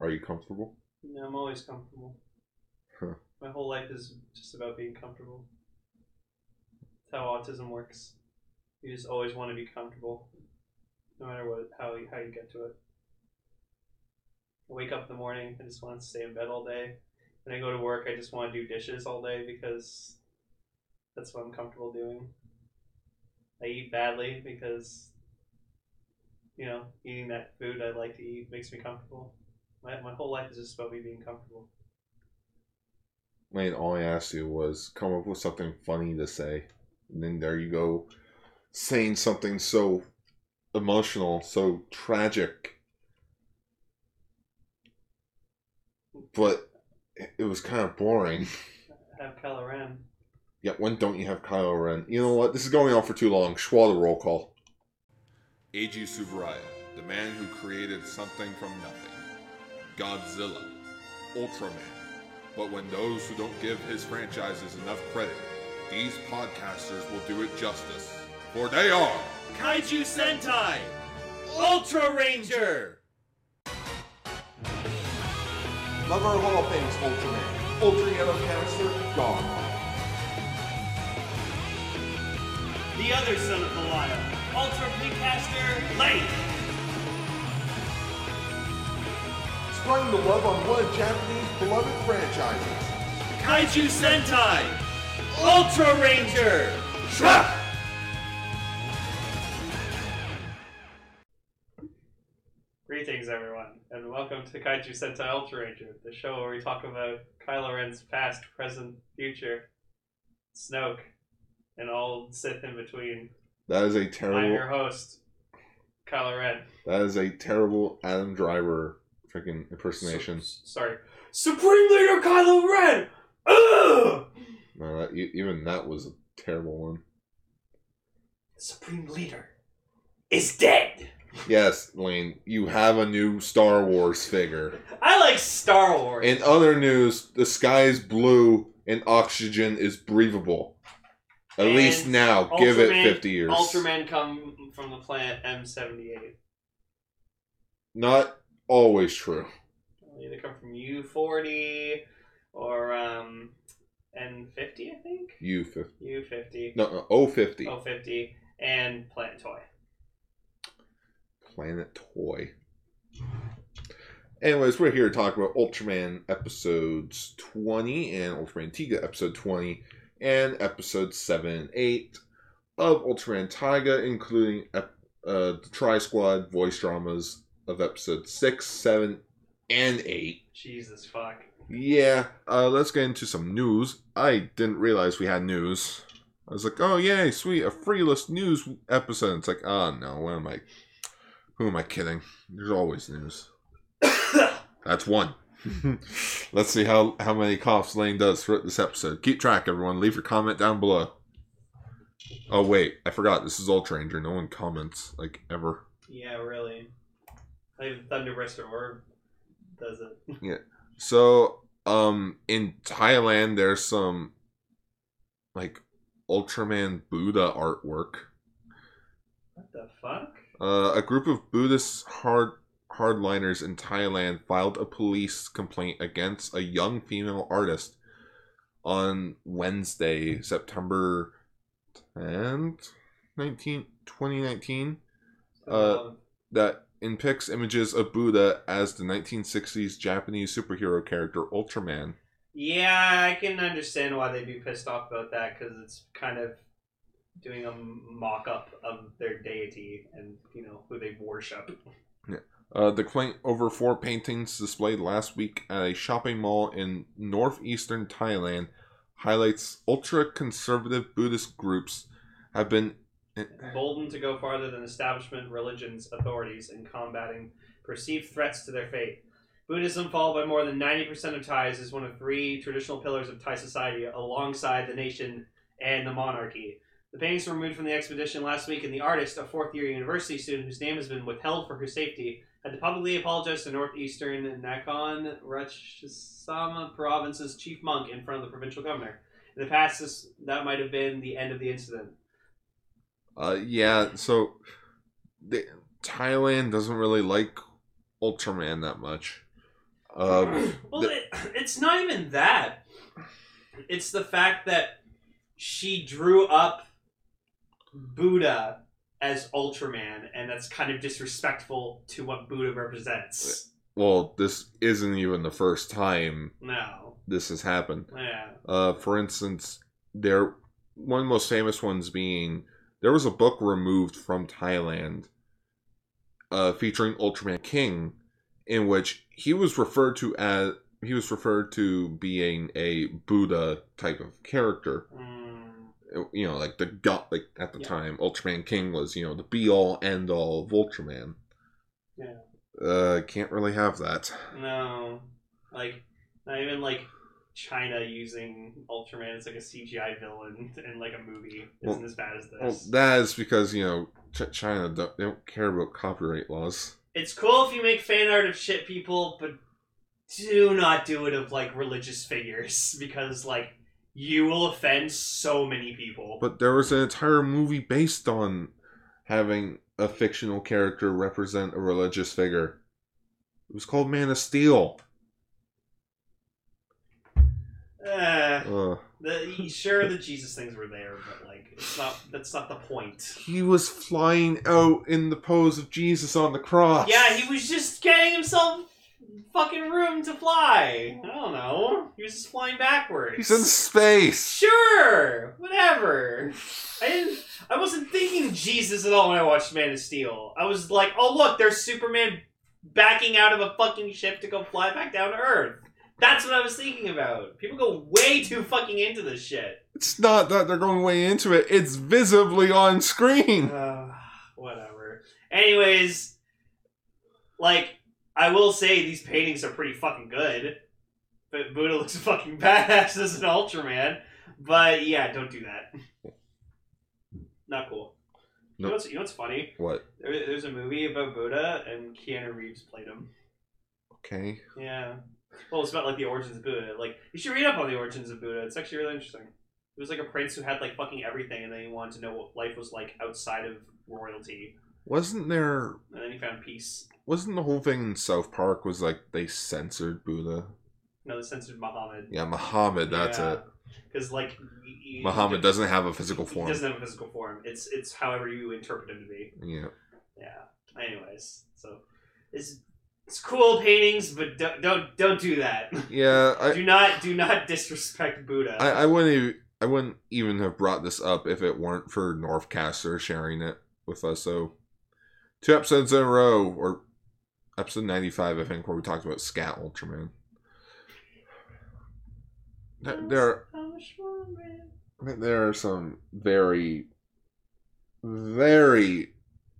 Are you comfortable? No, I'm always comfortable. Huh. My whole life is just about being comfortable. That's how autism works. You just always want to be comfortable, no matter what how you, how you get to it. I wake up in the morning, I just want to stay in bed all day. When I go to work, I just want to do dishes all day because that's what I'm comfortable doing. I eat badly because, you know, eating that food I like to eat makes me comfortable. My, my whole life is just about me being comfortable. Lane, all I asked you was come up with something funny to say. And then there you go, saying something so emotional, so tragic. But it- it was kind of boring. Have Kylo Ren. Yeah, when don't you have Kylo Ren? You know what? This is going on for too long. Schwa the roll call. Eiji Tsuburaya, the man who created something from nothing. Godzilla. Ultraman. But when those who don't give his franchises enough credit, these podcasters will do it justice. For they are Kaiju Sentai! Ultra Ranger! Lover of all things Ultraman. Ultra Yellow Canister, gone. The other son of Belial, Ultra Pinkcaster Lane! Sprung the love on one of Japanese beloved franchises. Kaiju Sentai! Ultra Ranger! Shra! Greetings, everyone, and welcome to Kaiju Sentai Ultra Ranger, the show where we talk about Kylo Ren's past, present, future, Snoke, and all Sith in between. That is a terrible. I'm your host, Kylo Ren. that is a terrible Adam Driver freaking impersonation. S- sorry, Supreme Leader Kylo Ren. Ugh! No, that, even that was a terrible one. The Supreme Leader is dead! Yes, Lane, you have a new Star Wars figure. I like Star Wars. In other news, the sky is blue and oxygen is breathable. At And least now, give it 50 years. Ultraman come from the planet M78. Not always true. Either come from U40 or um, N50, I think. U fifty. U50, No, no, O fifty. O50, and Planet Toy. Planet Toy. Anyways, we're here to talk about Ultraman episodes 20 and Ultraman Tiga episode 20 and episode 7 and 8 of Ultraman Taiga, including uh, the Tri Squad voice dramas of episode 6, 7, and 8. Jesus fuck. Yeah, uh, let's get into some news. I didn't realize we had news. I was like, oh, yay, sweet, a freeless news episode. It's like, oh, no, what am I? Who am I kidding? There's always news. That's one. let's see how, how many coughs Lane does throughout this episode. Keep track, everyone. Leave your comment down below. Oh, wait, I forgot. This is Ultra Ranger. No one comments, like, ever. Yeah, really. Like Thunderburst or does it. Yeah. So, um, in Thailand, there's some like Ultraman Buddha artwork. What the fuck? Uh, a group of Buddhist hard hardliners in Thailand filed a police complaint against a young female artist on Wednesday, September 10th, 19, 2019 Uh, Um, that depicts images of Buddha as the 1960s Japanese superhero character Ultraman. yeah, I can understand why they'd be pissed off about that because it's kind of doing a mock up of their deity and, you know, who they worship. Uh, the complaint over four paintings displayed last week at a shopping mall in northeastern Thailand highlights ultra conservative Buddhist groups have been. Emboldened to go farther than establishment religions authorities in combating perceived threats to their faith. Buddhism, followed by more than 90% of Thais, is one of three traditional pillars of Thai society alongside the nation and the monarchy. The paintings were removed from the expedition last week, and the artist, a fourth year university student whose name has been withheld for her safety, had to publicly apologize to northeastern Nakhon Ratchasima province's chief monk in front of the provincial governor. In the past, this, that might have been the end of the incident. Uh, yeah, so the, Thailand doesn't really like Ultraman that much. Uh, well, the- it, it's not even that. It's the fact that she drew up Buddha as Ultraman, and that's kind of disrespectful to what Buddha represents. well, this isn't even the first time No. this has happened. Yeah. Uh, for instance, there one of the most famous ones being there was a book removed from Thailand uh, featuring Ultraman King, in which he was referred to as he was referred to being a Buddha type of character. Mm, You know, like the god, like at the Yeah. time, Ultraman King was you know the be all end all of Ultraman. Yeah. Uh, can't really have that. no. Like, not even like China using Ultraman as like a CGI villain in like a movie isn't as bad as this. Well, that is because you know Ch- China don't, they don't care about copyright laws. it's cool if you make fan art of shit people, but do not do it of like religious figures because like you will offend so many people. But there was an entire movie based on having a fictional character represent a religious figure. It was called Man of Steel. Uh, Uh, the, sure, the Jesus things were there, but like it's not. That's not the point. he was flying out in the pose of Jesus on the cross. Yeah, he was just getting himself fucking room to fly. I don't know. He was just flying backwards. He's in space. Sure, whatever. I didn't. I wasn't thinking Jesus at all when I watched Man of Steel. I was like, oh look, there's Superman backing out of a fucking ship to go fly back down to Earth. That's what I was thinking about. People go way too fucking into this shit. It's not that they're going way into it. It's visibly on screen. Uh, whatever. Anyways, like I will say these paintings are pretty fucking good. But Buddha looks fucking badass as an Ultraman. But yeah, don't do that. Not cool. You, know what's, you know what's funny? What? There, there's a movie about Buddha, and Keanu Reeves played him. Okay. Yeah. Well, it's about like the origins of Buddha. Like you should read up on the origins of Buddha. It's actually really interesting. It was like a prince who had like fucking everything, and then he wanted to know what life was like outside of royalty, Wasn't there? and then he found peace. Wasn't the whole thing in South Park was like they censored Buddha? No, the censored Muhammad. Yeah, Muhammad. That's Yeah. it. Because like y- y- Muhammad doesn't have a physical He form. doesn't have a physical form. It's it's however you interpret him to be. Yeah. Yeah. Anyways, so it's it's cool paintings, but don't don't don't do that. Yeah. I, do not do not disrespect Buddha. I, I wouldn't even, I wouldn't even have brought this up if it weren't for Northcaster sharing it with us. So two episodes in a row, or episode ninety five, I think, where we talked about Scat Ultraman. There, there, there are some very, very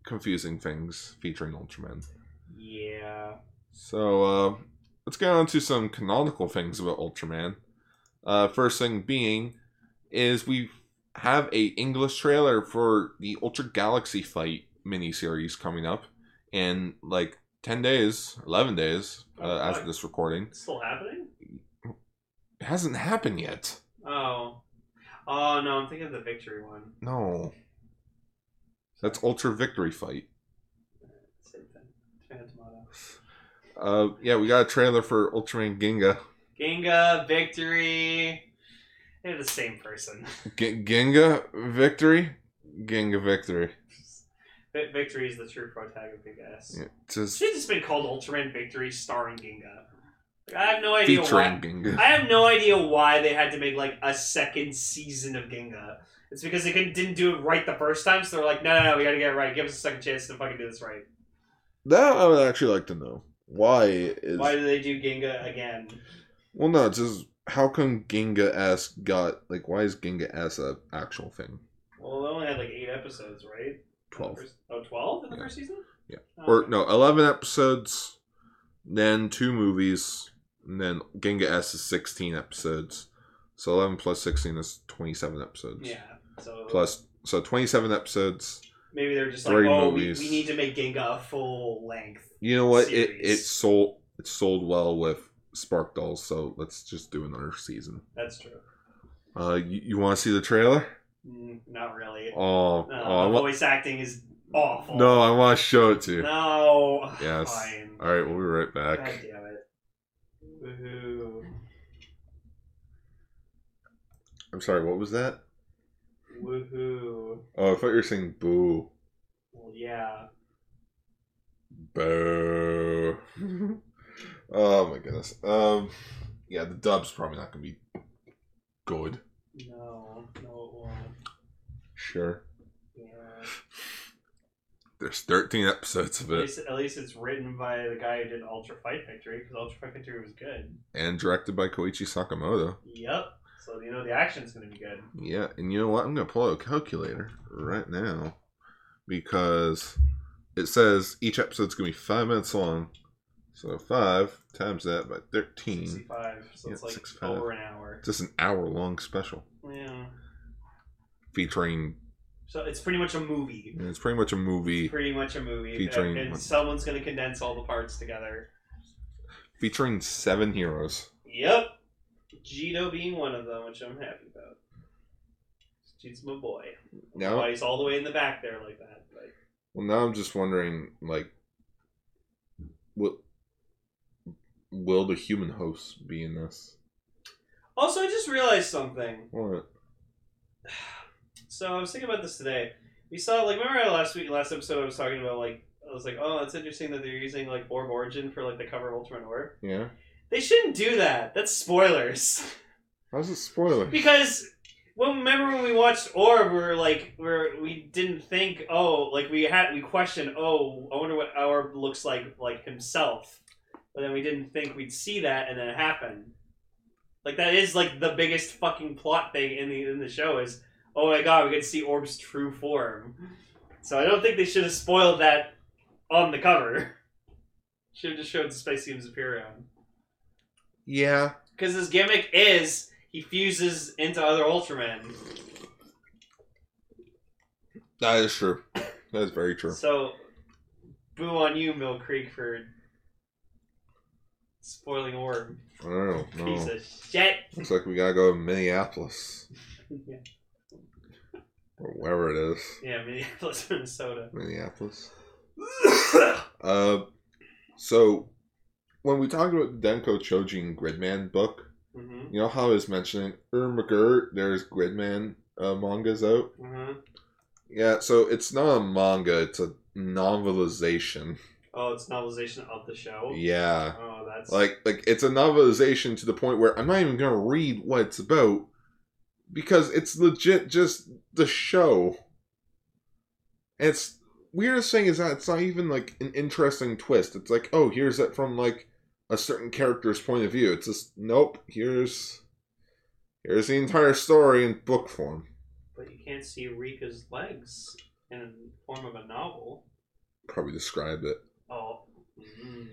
confusing things featuring Ultraman. Yeah. So uh, let's get on to some canonical things about Ultraman. Uh, first thing being is we have a English trailer for the Ultra Galaxy Fight miniseries coming up in like ten days, eleven days uh, as of this recording. Still happening? It hasn't happened yet. Oh. Oh no, I'm thinking of the victory one. No, that's Ultra Victory Fight. Same thing. Tomato tomato. Uh, yeah, we got a trailer for Ultraman Ginga. Ginga, victory. They're the same person. G- Ginga Victory. Ginga Victory. Victory is the true protagonist, I guess. Yeah, just Should just been called Ultraman Victory starring Ginga. I have no idea featuring why. Ginga. I have no idea why they had to make like a second season of Ginga. It's because they couldn't, didn't do it right the first time, so they're like, no, no, no, we gotta get it right. Give us a second chance to fucking do this right. That I would actually like to know. Why is Why do they do Ginga again? well no, it's just how come Ginga S got like why is Ginga S a actual thing? Well, they only had like eight episodes, right? Twelve. first- Oh, 12 in the Yeah. first season? Yeah. Oh, Or no, eleven episodes, then two movies, and then Ginga S is sixteen episodes. So eleven plus sixteen is twenty seven episodes. Yeah. So Plus so twenty seven episodes. Maybe they're just like, oh, we, we need to make Ginga a full length. You know what? It it sold it sold well with Spark Dolls, so let's just do another season. That's true. Uh, you, you want to see the trailer? Mm, not really. Oh, uh, oh the voice acting is awful. no, I want to show it to you. No. Yes. Fine. All right, we'll be right back. God damn it. I'm sorry. What was that? Woohoo! Oh, I thought you were saying boo. Well, yeah. Boo. oh my goodness. Um, yeah, the dub's probably not gonna be good. No, no, it won't. Sure. Yeah. There's 13 episodes of At it, least, at least it's written by the guy who did Ultra Fight Victory, because Ultra Fight Victory was good. and directed by Koichi Sakamoto. Yep. So you know the action's gonna be good. Yeah, and you know what? I'm gonna pull out a calculator right now because it says each episode's gonna be five minutes long. So five times that by thirteen. Sixty-five. So it's like 65. over an hour. It's just an hour long special Yeah. featuring. So it's pretty much a movie. It's pretty much a movie Pretty much a movie. Featuring- and, and someone's gonna condense all the parts together. featuring seven heroes. Yep. Jito being one of them, which I'm happy about. Jito's my boy. Now, Why he's all the way in the back there like that. Like, well, now I'm just wondering, like, will will the human hosts be in this? Also, I just realized something. What? So I was thinking about this today. We saw, like, remember last week, last episode, I was talking about, like, I was like, oh, it's interesting that they're using, like, Orb Origin for, like, the cover of Ultimate Orb. Yeah. They shouldn't do that. That's spoilers. How's it spoiler? because, well, remember when we watched Orb, we were like, we we didn't think, oh, like, we had, we questioned, oh, I wonder what Orb looks like, like, himself. But then we didn't think we'd see that, and then it happened. Like, that is, like, the biggest fucking plot thing in the, in the show is, oh my god, we get to see Orb's true form. So I don't think they should have spoiled that on the cover. Should have just showed the Space Team Superion. Yeah. Because his gimmick is he fuses into other Ultramen. That is true. That is very true. So, boo on you, Mill Creek, for spoiling Orb. I don't know. Piece No. of shit. Looks like we gotta go to Minneapolis. yeah. Or wherever it is. yeah, Minneapolis, Minnesota. Minneapolis. Uh, so, when we talked about the Denko Chojin Gridman book, hmm you know how I was mentioning, Ermagurt, there's Gridman uh, mangas out? hmm Yeah, so it's not a manga, it's a novelization. Oh, it's novelization of the show. Yeah. Oh, that's Like, like it's a novelization to the point where I'm not even gonna read what it's about because it's legit just the show. And it's weirdest thing is that it's not even like an interesting twist. It's like, oh, here's it from like a certain character's point of view. It's just nope. Here's here's the entire story in book form. But you can't see Rikka's legs in the form of a novel. Probably described it. Oh. Mm.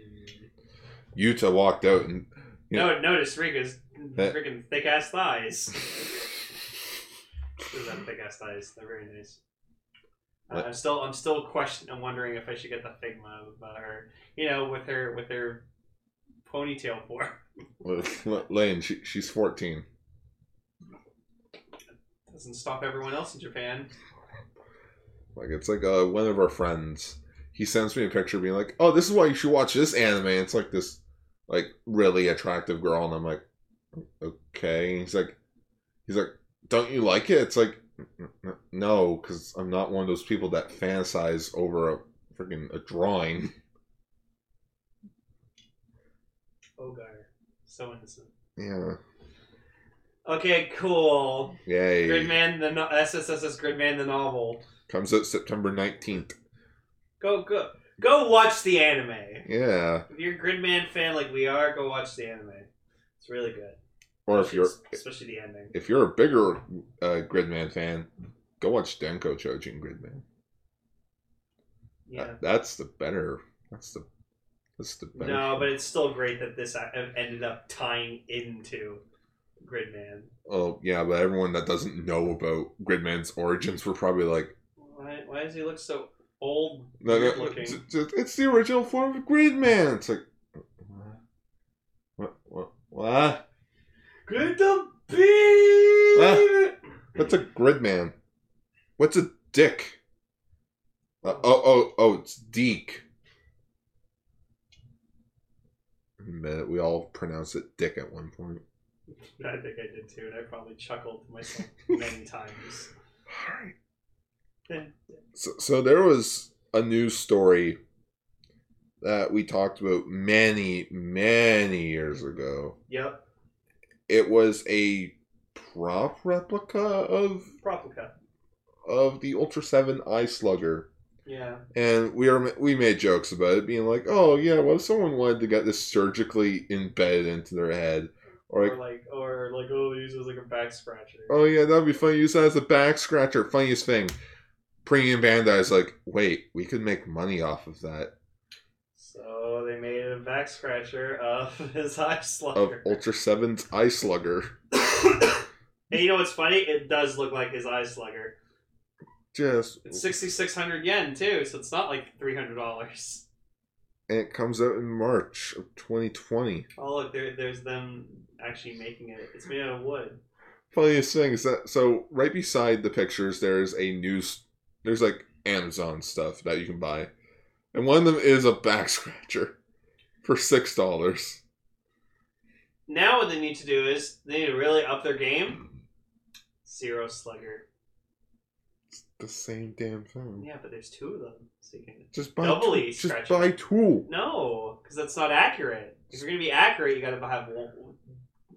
Yuta walked out and Yeah. No, notice Rikka's Eh. freaking thick ass thighs. Have thick ass thighs. They're very nice. Uh, I'm still, I'm still questioning. I'm wondering if I should get the Figma of uh, her. You know, with her, with her ponytail for. Lane, she, she's 14. Doesn't stop everyone else in Japan. Like it's like uh, one of our friends. He sends me a picture being like, "Oh, this is why you should watch this anime." It's like this, like really attractive girl, and I'm like, "Okay." And he's like, he's like, "Don't you like it?" It's like, "N- n- no, because I'm not one of those people that fantasize over a freaking a drawing. Ogar. So innocent. Yeah, Okay, cool. yay! Gridman, the no- SSSS Gridman, the novel. Comes out September 19th. Go, go, go! Watch the anime. Yeah, If you're a Gridman fan like we are, go watch the anime. It's really good. or if you're especially the ending. if you're a bigger uh, Gridman fan, go watch Denko Chojin Gridman. Yeah. That- that's the better. That's the. That's the better. No, but it's still great that this a- ended up tying into Gridman. Oh yeah, but everyone that doesn't know about Gridman's origins were probably like, Why, why does he look so old, no, no, looking? it's, it's- it's the original form of Gridman. It's like, what, what, what? Good to be. What's a Gridman? What's a dick? Uh, oh, oh, oh, it's Deke. Bet we all pronounce it dick at one point. I think I did too, and I probably chuckled to myself many times. Yeah. So, so there was a news story that we talked about many, many years ago. Yep, It was a prop replica of Proplica. of the Ultra Seven Eye Slugger, Yeah. and we are we made jokes about it, being like, "Oh yeah, what if someone wanted to get this surgically embedded into their head?" Or Or like, or like, oh, use it as like a back scratcher. "Oh yeah, that'd be funny. Use that as a back scratcher." Funniest thing, Premium Bandai's like, "Wait, we could make money off of that." So they made a back scratcher of his eye slugger. Of. Ultra 7's Eye Slugger. and you know what's funny? It does look like his eye slugger. Just It's sixty six hundred yen too, so it's not like three hundred dollars. and it comes out in March of 2020. Oh look, there, there's them actually making it. It's made out of wood. Funniest thing is that so right beside the pictures there's a news there's like Amazon stuff that you can buy. And one of them is a back scratcher for six dollars. Now what they need to do is they need to really up their game. Zero slugger. The same damn thing. Yeah, but there's two of them. So you can... Just buy Doubly two, just buy two. No, because that's not accurate. If you're gonna be accurate, you gotta have one,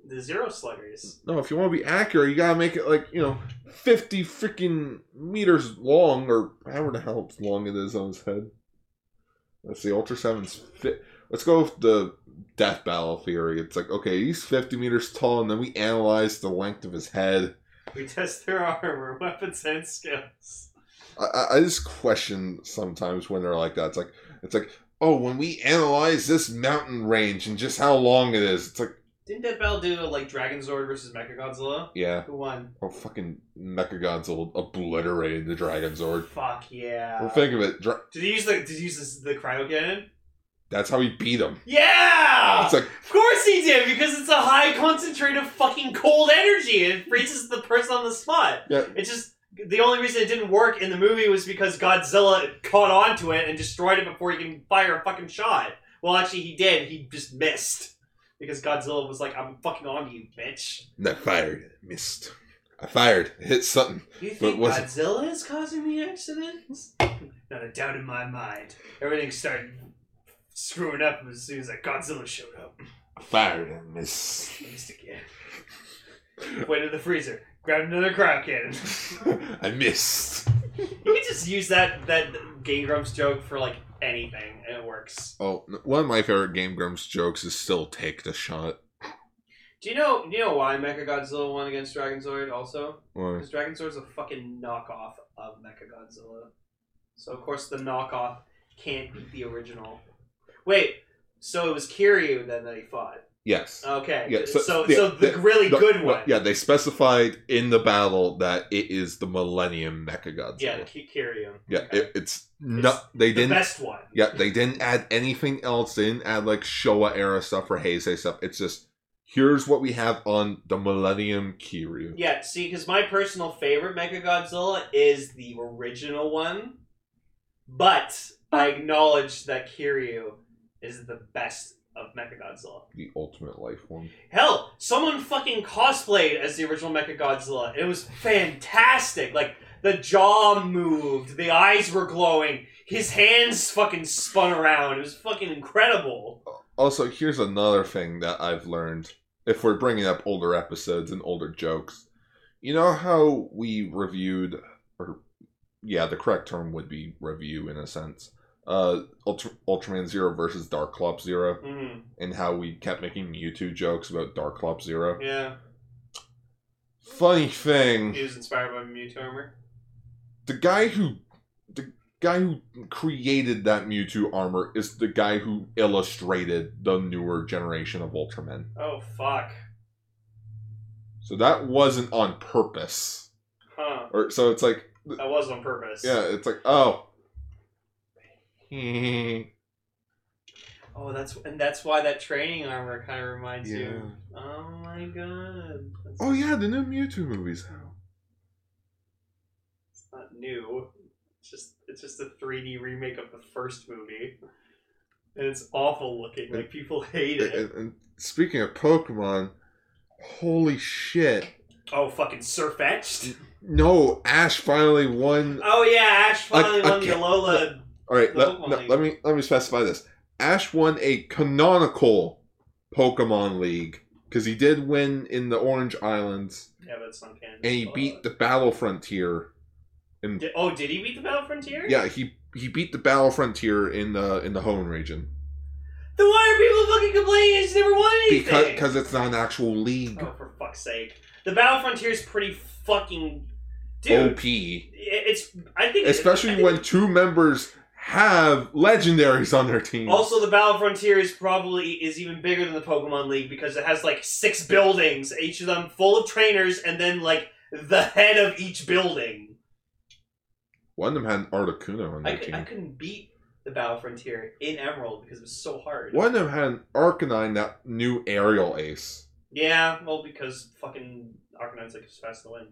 the zero sluggers. No, if you want to be accurate, you gotta make it like, you know, fifty freaking meters long or however the hell long it is on his head. Let's see, Ultra Seven's fit. Let's go with the death battle theory. It's like, okay, he's 50 meters tall, and then we analyze the length of his head. We test their armor, weapons, and skills. I, I- just question sometimes when they're like that. It's like, it's like, oh, when we analyze this mountain range and just how long it is, it's like, Didn't Death Battle do like Dragon Zord versus Mechagodzilla? yeah, Who won? oh, fucking Mechagodzilla obliterated the Dragon Zord. Fuck yeah. Well, think of it. Dra- Did he use the Did he use this, the cryo cannon? That's how he beat him. Yeah. It's like, of course he did because it's a high concentrate of fucking cold energy it freezes the person on the spot. yeah, It's just the only reason it didn't work in the movie was because Godzilla caught onto it and destroyed it before he can fire a fucking shot. Well, actually, he did. He just missed because Godzilla was like, "I'm fucking on you, bitch." Not fired. Missed. I fired. Hit something. You think Godzilla is causing the accidents? Not a doubt in my mind. Everything started screwing up as soon as that Godzilla showed up. I fired and missed. Missed again. Went to the freezer. Grabbed another cryo cannon. I missed. You can just use that that Game Grumps joke for like anything, and it works. Oh, one of my favorite Game Grumps jokes is still take the shot. Do you know? Do you know why Mechagodzilla won against Dragon Zord? Also, Why? because Dragon Zord's a fucking knockoff of Mechagodzilla. So of course the knockoff can't beat the original. Wait, so it was Kiryu then that he fought. Yes. Okay, Yeah, so so- so, the the- really The- good one. Yeah, they specified in the battle that it is the Millennium Mechagodzilla. yeah, Kiryu. Yeah, Okay. it, it's not. They the didn't. best one. Yeah, they didn't add anything else. They didn't add like Showa era stuff or Heisei stuff. It's just here's what we have on the Millennium Kiryu. Yeah, see, because my personal favorite Mechagodzilla is the original one, but I acknowledge that Kiryu is the best of Mechagodzilla. The ultimate life form. Hell, someone fucking cosplayed as the original Mechagodzilla. It was fantastic. Like the jaw moved, the eyes were glowing, his hands fucking spun around. It was fucking incredible. Uh, also, here's another thing that I've learned. If we're bringing up older episodes and older jokes, you know how we reviewed, or yeah, the correct term would be review in a sense. Uh, Ultra, Ultraman Zero versus Darklops Zero, hmm and how we kept making Mewtwo jokes about Darklops Zero. Yeah, Funny thing, he was inspired by Mewtwo armor. the guy who the guy who created that Mewtwo armor is the guy who illustrated the newer generation of Ultramen. Oh fuck, So that wasn't on purpose. huh? Or so it's like That was on purpose. yeah, it's like oh. Oh, that's and that's why that training armor kind of reminds Yeah. you. Oh my god. That's Oh yeah, the new Mewtwo movies out. It's not new. It's just it's just a 3D remake of the first movie, and it's awful looking. Like people hate it. and speaking of Pokemon, Holy shit! Oh, fucking Sirfetch'd. No, Ash finally won. Oh yeah, Ash finally I won the can't- Alola. All right, let, no, let me let me specify this. Ash won a canonical Pokemon League because he did win in the Orange Islands, Yeah, but it's not canon. and he beat uh, the Battle Frontier. And Did, oh, did he beat the Battle Frontier? yeah, he he beat the Battle Frontier in the in the Hoenn region Then why are people fucking complaining? He's never won anything. because because it's not an actual league. Oh, for fuck's sake! The Battle Frontier is pretty fucking. Dude, OP, it's. I think. I especially think- when two members have legendaries on their team. Also, the Battle Frontier is probably is even bigger than the Pokemon League because it has like six buildings, each of them full of trainers, and then like the head of each building. one of them had an Articuno on I, their could, team. I couldn't beat the Battle Frontier in Emerald because it was so hard. One of them had an Arcanine that new Aerial Ace. Yeah, well, because fucking Arcanine's like just fast to win.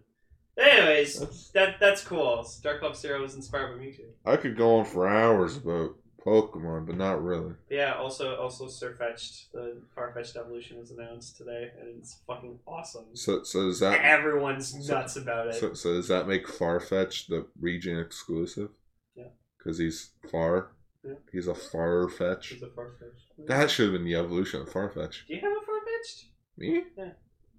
Anyways, That's- that that's cool. Darklops Zero was inspired by Mewtwo. I could go on for hours about Pokemon, but not really. Yeah, also also Sirfetch'd, the Farfetch'd evolution was announced today, and it's fucking awesome. So, so does that Everyone's so- nuts about it. so, so does that make Farfetch the region exclusive? Yeah. Because he's far. Yeah. He's a Farfetch. It's a Farfetch'd. That should have been the evolution of Farfetch. Do you have a Farfetch'd? Me?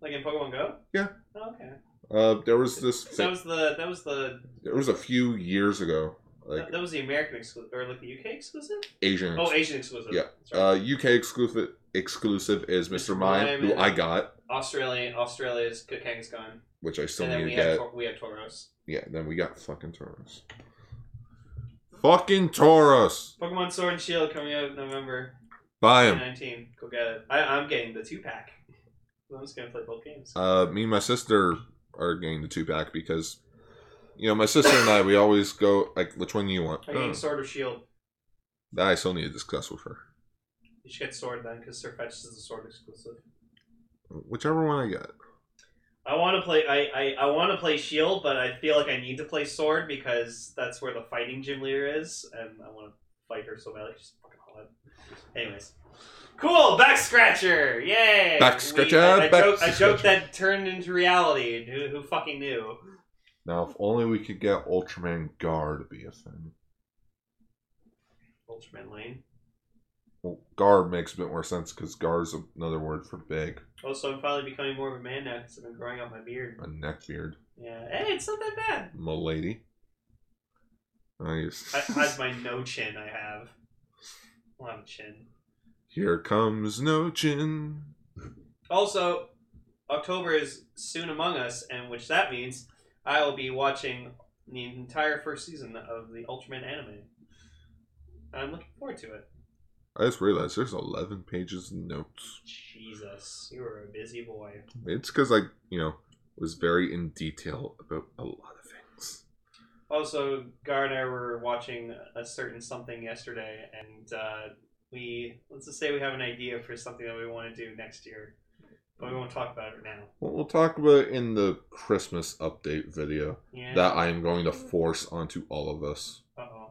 Like in Pokemon Go? Yeah. Oh, okay. Uh, there was this. So that was the that was the there was a few years ago, like that, that was the American exclusive or like the UK exclusive? Asian. Oh, Asian exclusive. Yeah. Right. Uh, UK exclusive exclusive is Mr. Mr. Mime, who I got, Australia Australia's Kangaskhan. which I still need we to have get. Tor- we have Tauros. Yeah, then we got fucking Tauros. Fucking Tauros! Pokemon Sword and Shield coming out in November Buy him. 2019. Go get it. I, I'm getting the two pack. I'm just gonna play both games. Uh, me and my sister are getting the two pack because, you know, my sister and I, we always go, like, which one do you want? I'm getting Oh, Sword or Shield. that I still need to discuss with her. You should get Sword then, because Surfetch is a Sword exclusive. Whichever one I get. I want to play. I, I, I want to play Shield, but I feel like I need to play Sword because that's where the fighting gym leader is, and I want to fight her so badly. She's fucking hot. Anyways, cool back scratcher, yay! Back We- scratcher, I, I, back joke, I joke that turned into reality. Who, who fucking knew? Now, if only we could get Ultraman Gar to be a thing. Ultraman Lane. Well, Gar makes a bit more sense because Gar is another word for big, Also, I'm finally becoming more of a man now because I've been growing out my beard. a neck beard. Yeah, hey, it's not that bad. Milady. Nice. I, that's my no chin I have. Chin. Here comes no chin. Also, October is soon among us, and which that means I will be watching the entire first season of the Ultraman anime. I'm looking forward to it. I just realized there's 11 pages of notes. Jesus, you were a busy boy. It's because I, you know, was very in detail about a lot of. Also, Gar and I were watching a certain something yesterday, and uh, we let's just say we have an idea for something that we want to do next year, but we won't talk about it now. Well, we'll talk about it in the Christmas update video Yeah. that I am going to force onto all of us. Uh oh.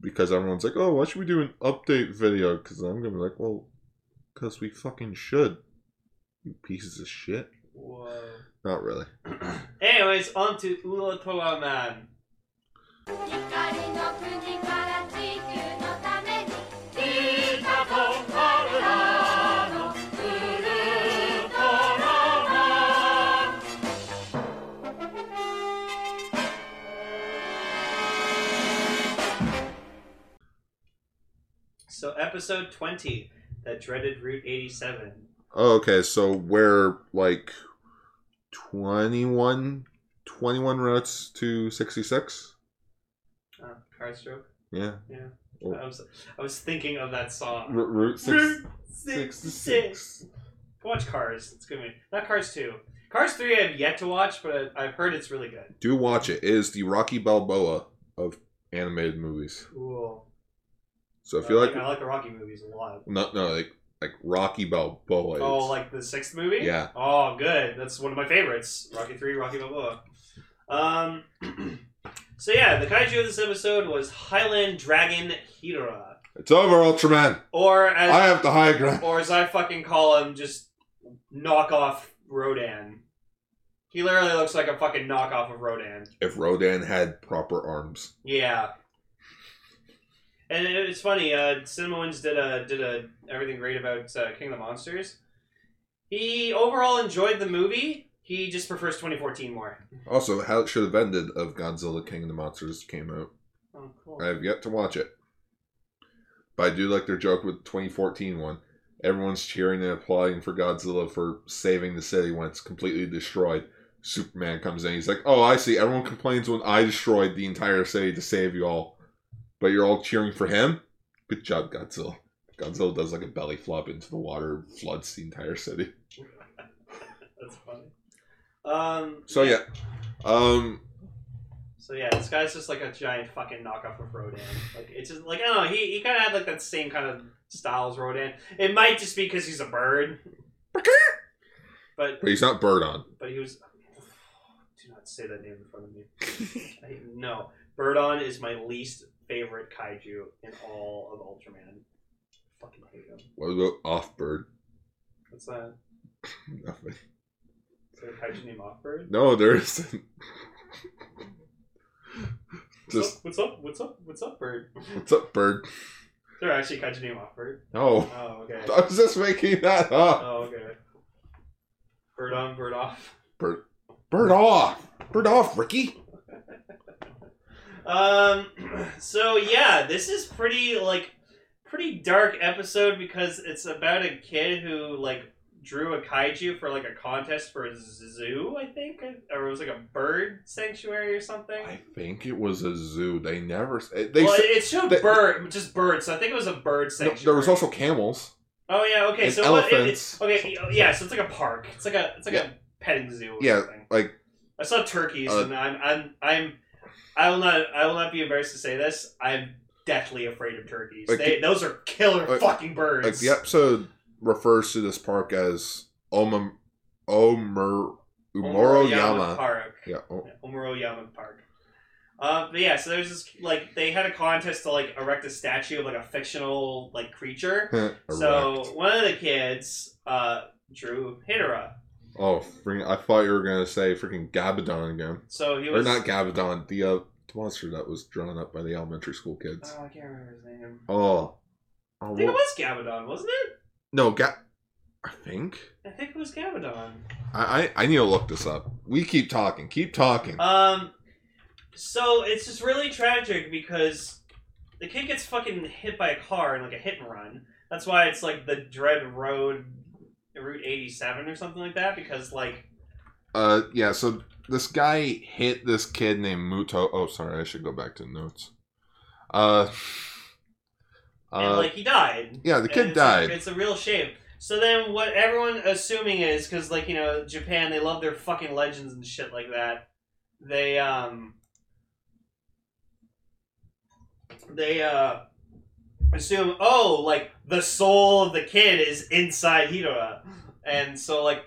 Because everyone's like, oh, why should we do an update video? Because I'm going to be like, well, because we fucking should. You pieces of shit. Whoa. Not really. Anyways, on to Ulatola Man. So, episode 20, that dreaded Route 87. Oh, okay, so we're like 21, 21 routes to 66? Uh, car stroke. Yeah. Yeah. Oh. I was I was thinking of that song. R- route 6. Route 66. 66. Watch Cars. It's be not Cars 2. Cars 3 I have yet to watch, but I've heard it's really good. Do watch it. It is the Rocky Balboa of animated movies. Cool. So if I you like, like, I like the Rocky movies a lot. no, no, like like Rocky Balboa. Oh, like the sixth movie? Yeah. Oh, good. That's one of my favorites. Rocky 3, Rocky Balboa. Um, so yeah, the kaiju of this episode was Highland Dragon Hidora. it's over, Ultraman. Or as I have the high ground. or as I fucking call him, just knockoff Rodan. He literally looks like a fucking knockoff of Rodan. If Rodan had proper arms. Yeah. And it's funny. Uh, CinemaSins did a did a everything great about uh, King of the Monsters. He overall enjoyed the movie. He just prefers 2014 more. Also, how it should have ended of Godzilla King of the Monsters came out. Oh, cool. I have yet to watch it. But I do like their joke with the 2014 one. Everyone's cheering and applauding for Godzilla for saving the city when it's completely destroyed. Superman comes in. He's like, "Oh, I see. Everyone complains when I destroyed the entire city to save you all, but you're all cheering for him. Good job, Godzilla." Godzilla does like a belly flop into the water, floods the entire city. That's funny. Um. So yeah, um, So yeah, this guy's just like a giant fucking knockoff of Rodan. Like it's just like I don't know. He he kind of had like that same kind of style as Rodan. It might just be because he's a bird. But but he's not bird on. but he was. Do not say that name in front of me. I, no, Birdon is my least favorite kaiju in all of Ultraman. Fucking hate him. What about off bird? What's that? Nothing. Is there a kaiju named Offbird? No, there isn't. Just what's up? What's up? What's up, Bird? what's up, bird? Is there actually a kaiju named Offbird? No. Oh, okay. I was just making that up. Oh, okay. Bird on, bird off. Bird, bird off, bird off, Ricky. Um, so yeah, this is pretty like pretty dark episode because it's about a kid who like drew a kaiju for like a contest for a zoo, I think, or it was like a bird sanctuary or something. I think it was a zoo. They never. They well, it showed they- bird, just birds. So I think it was a bird no, sanctuary. there was also camels. Oh yeah, okay. and so what- it- elephants. it- okay, yeah. So it's like a park. It's like a it's like Yeah. a petting zoo. Or Yeah, something. like I saw turkeys, Uh, and I'm I'm I'm I will not I will not be embarrassed to say this. I'm deathly afraid of turkeys. Like they, those are killer like- fucking birds. like the episode refers to this park as Oma Omer Umoroyama. Park. Yeah. Umoroyama Park. Um, but yeah, so there's this like they had a contest to like erect a statue of like a fictional like creature. So one of the kids uh, drew Hidra. Oh, freaking, I thought you were gonna say freaking Gabadon again, So he or was not Gabadon, the uh, monster that was drawn up by the elementary school kids. Oh, I can't remember his name. Oh, I oh think well- it was Gabadon, wasn't it? no, Ga. I think I think it was Gabadon. I, I I need to look this up. We keep talking. Keep talking. Um, so it's just really tragic because the kid gets fucking hit by a car in like a hit and run. That's why it's like the Dread Road, Route eighty seven or something like that. Because like, Uh, yeah. So this guy hit this kid named Muto. Oh, sorry. I should go back to notes. Uh. and Uh, like he died. yeah, the kid it's died. A, it's a real shame. So then, what everyone assuming is because like you know Japan, they love their fucking legends and shit like that. They um. They uh assume oh like the soul of the kid is inside Hidora, and so like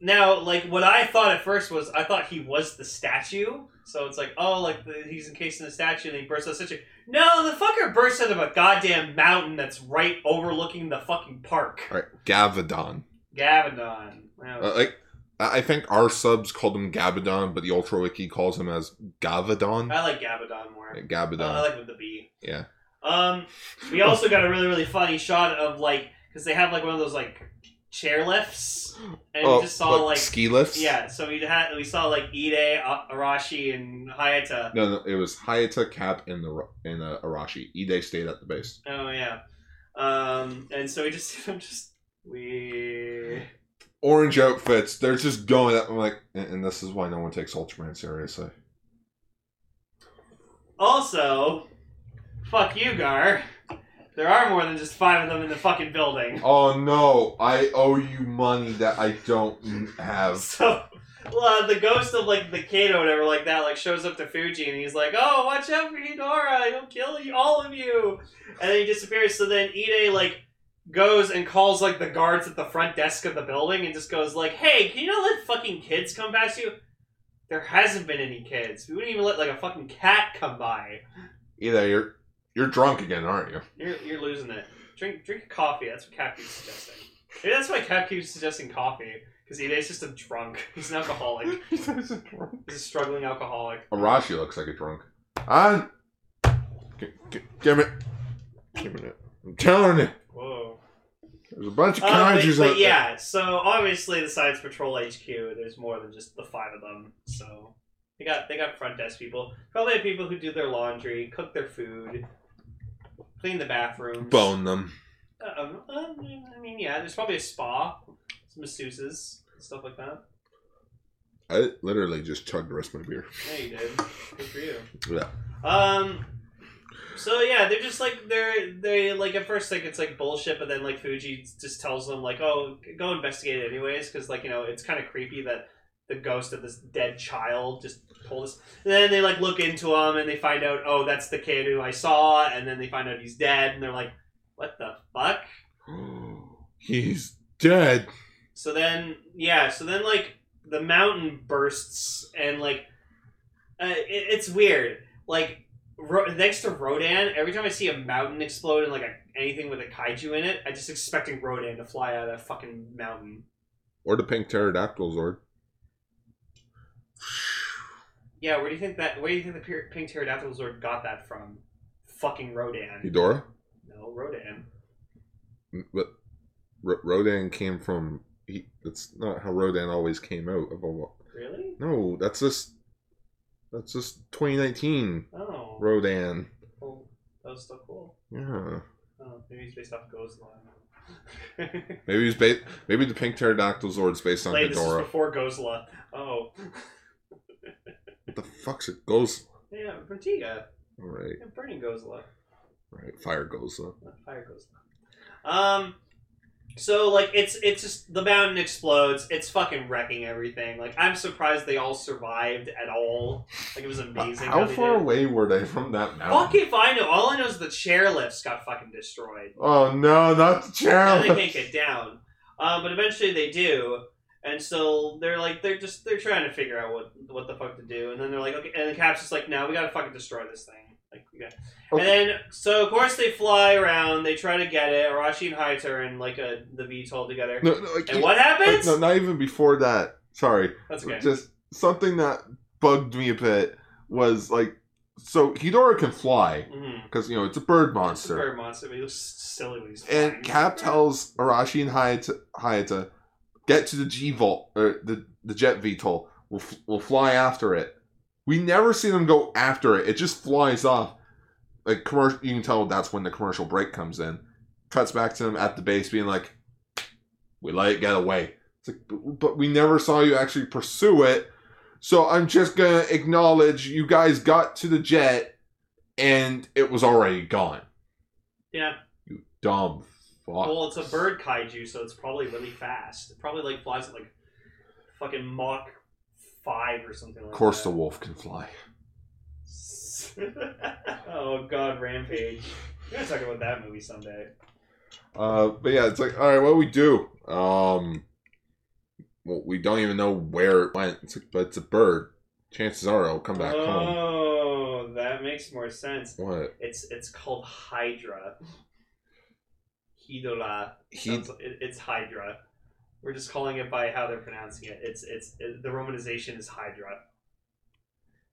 now like what I thought at first was I thought he was the statue. So it's like oh like the, he's encased in the statue and he bursts out of the statue. No, the fucker bursts out of a goddamn mountain that's right overlooking the fucking park. all right, Gavadon. Gavadon. Wow. Uh, like, I think our subs called him Gabadon, but the Ultra Wiki calls him as Gavadon. I like Gavadon more. Yeah, Uh, I like with the B. Yeah. Um, we also got a really really funny shot of like because they have like one of those like chair lifts, and oh, we just saw like ski lifts. yeah. So we had we saw like Ide, Arashi, and Hayata. No, no, it was Hayata, Cap, and the and uh, Arashi. Ide stayed at the base. Oh yeah. Um, and so we just I'm just we Orange outfits. They're just going. Up, I'm like, and, and this is why no one takes Ultraman seriously. also fuck you, Gar. There are more than just five of them in the fucking building. Oh no! I owe you money that I don't have. So, well, the ghost of like the kid or whatever like that like shows up to Fuji and he's like, "Oh, watch out for Hidora! He'll kill you, all of you!" And then he disappears. So then Ide like goes and calls like the guards at the front desk of the building and just goes like, "Hey, can you not let fucking kids come past you?" There hasn't been any kids. We wouldn't even let like a fucking cat come by. Either you're you're drunk again, aren't you? You're you're losing it. Drink drink coffee. That's what Cappy's suggesting. Maybe that's why Cap keeps suggesting coffee because he's just a drunk. He's an alcoholic. He's a drunk. He's a struggling alcoholic. Arashi looks like a drunk. On. G- g- give it. Give it. I'm telling you. Whoa. There's a bunch of Uh, but, kaijus but out yeah, so obviously the Science Patrol HQ, there's more than just the five of them. So they got they got front desk people. Probably have people who do their laundry, cook their food, clean the bathrooms. Bone them. Uh, um, uh, I mean, yeah, there's probably a spa, some masseuses, stuff like that. I literally just chugged the rest of my beer. Yeah, you did. Good for you. Yeah. Um. So yeah, they're just like they're they like at first think it's like bullshit, but then like Fuji just tells them like, oh, go investigate it anyways, because like you know it's kind of creepy that the ghost of this dead child just told us. And then they like look into him and they find out, oh, that's the kid who I saw, and then they find out he's dead, and they're like, what the fuck? He's dead. So then, yeah, so then like the mountain bursts and like uh, it, it's weird. Like Ro- next to Rodan, every time I see a mountain explode and like a, anything with a kaiju in it, I just expecting Rodan to fly out of that fucking mountain. Or the pink pterodactyl Zord. Yeah, where do you think that? Where do you think the pir- pink pterodactyl Zord got that from? Fucking Rodan. Hedora? No, Rodan. But R- Rodan came from. He, that's not how Rodan always came out of a. Really? No, that's just. That's just 2019 Oh, Rodan. well, that was still cool. Yeah. Oh, maybe he's based off Ghost Maybe he's based. Maybe the pink pterodactyl Zord's based on Play this was Ghidorah. before Gozla. Oh. The fuck's it? Goes. Yeah, Vertiga. All right, Yeah, Burning Gozla. right. Fire goes. Not Fire Gozla. Um, so like it's it's just the mountain explodes. It's fucking wrecking everything. Like I'm surprised they all survived at all. Like it was amazing. how they far did. away were they from that mountain? Fuck if I know. All I know is the chairlifts got fucking destroyed. Oh no, not the Now they can't get down. Uh, but eventually they do, and so they're like they're just they're trying to figure out what what the fuck to do, and then they're like okay, and the cap's just like no, we gotta fucking destroy this thing. Like got, Okay. and then so of course they fly around, they try to get it. Arashi and Hayata are in like a the VTOL together, No, no, and what happens? like, no, not even before that. Sorry. That's okay. Just something that bugged me a bit was like, so Hedora can fly mm-hmm. because you know it's a bird It's a monster, bird monster. But he looks silly when he's flying. and Cap tells Arashi and Hayata, Hayata get to the G Vault or the the jet VTOL. We'll f- we'll fly after it. We never see them go after it. It just flies off. Like commercial, you can tell that's when the commercial break comes in. Cuts back to them at the base, being like, "We let it get away." It's like, but, but we never saw you actually pursue it. So I'm just gonna acknowledge you guys got to the jet, and it was already gone. yeah. You dumb fuck. Well, it's a bird kaiju, so it's probably really fast. It probably like flies at like fucking Mach five or something like that. of course, that. the wolf can fly. oh god, Rampage. We're gonna talk about that movie someday. Uh, but yeah, it's like, all right, what do we do? Um, well, we don't even know where it went. It's like, but it's a bird. Chances are it'll come back home. oh, that makes more sense. What? It's it's called Hydra. Sounds- it- it's Hydra. We're just calling it by how they're pronouncing it. It's it's it, the romanization is Hydra.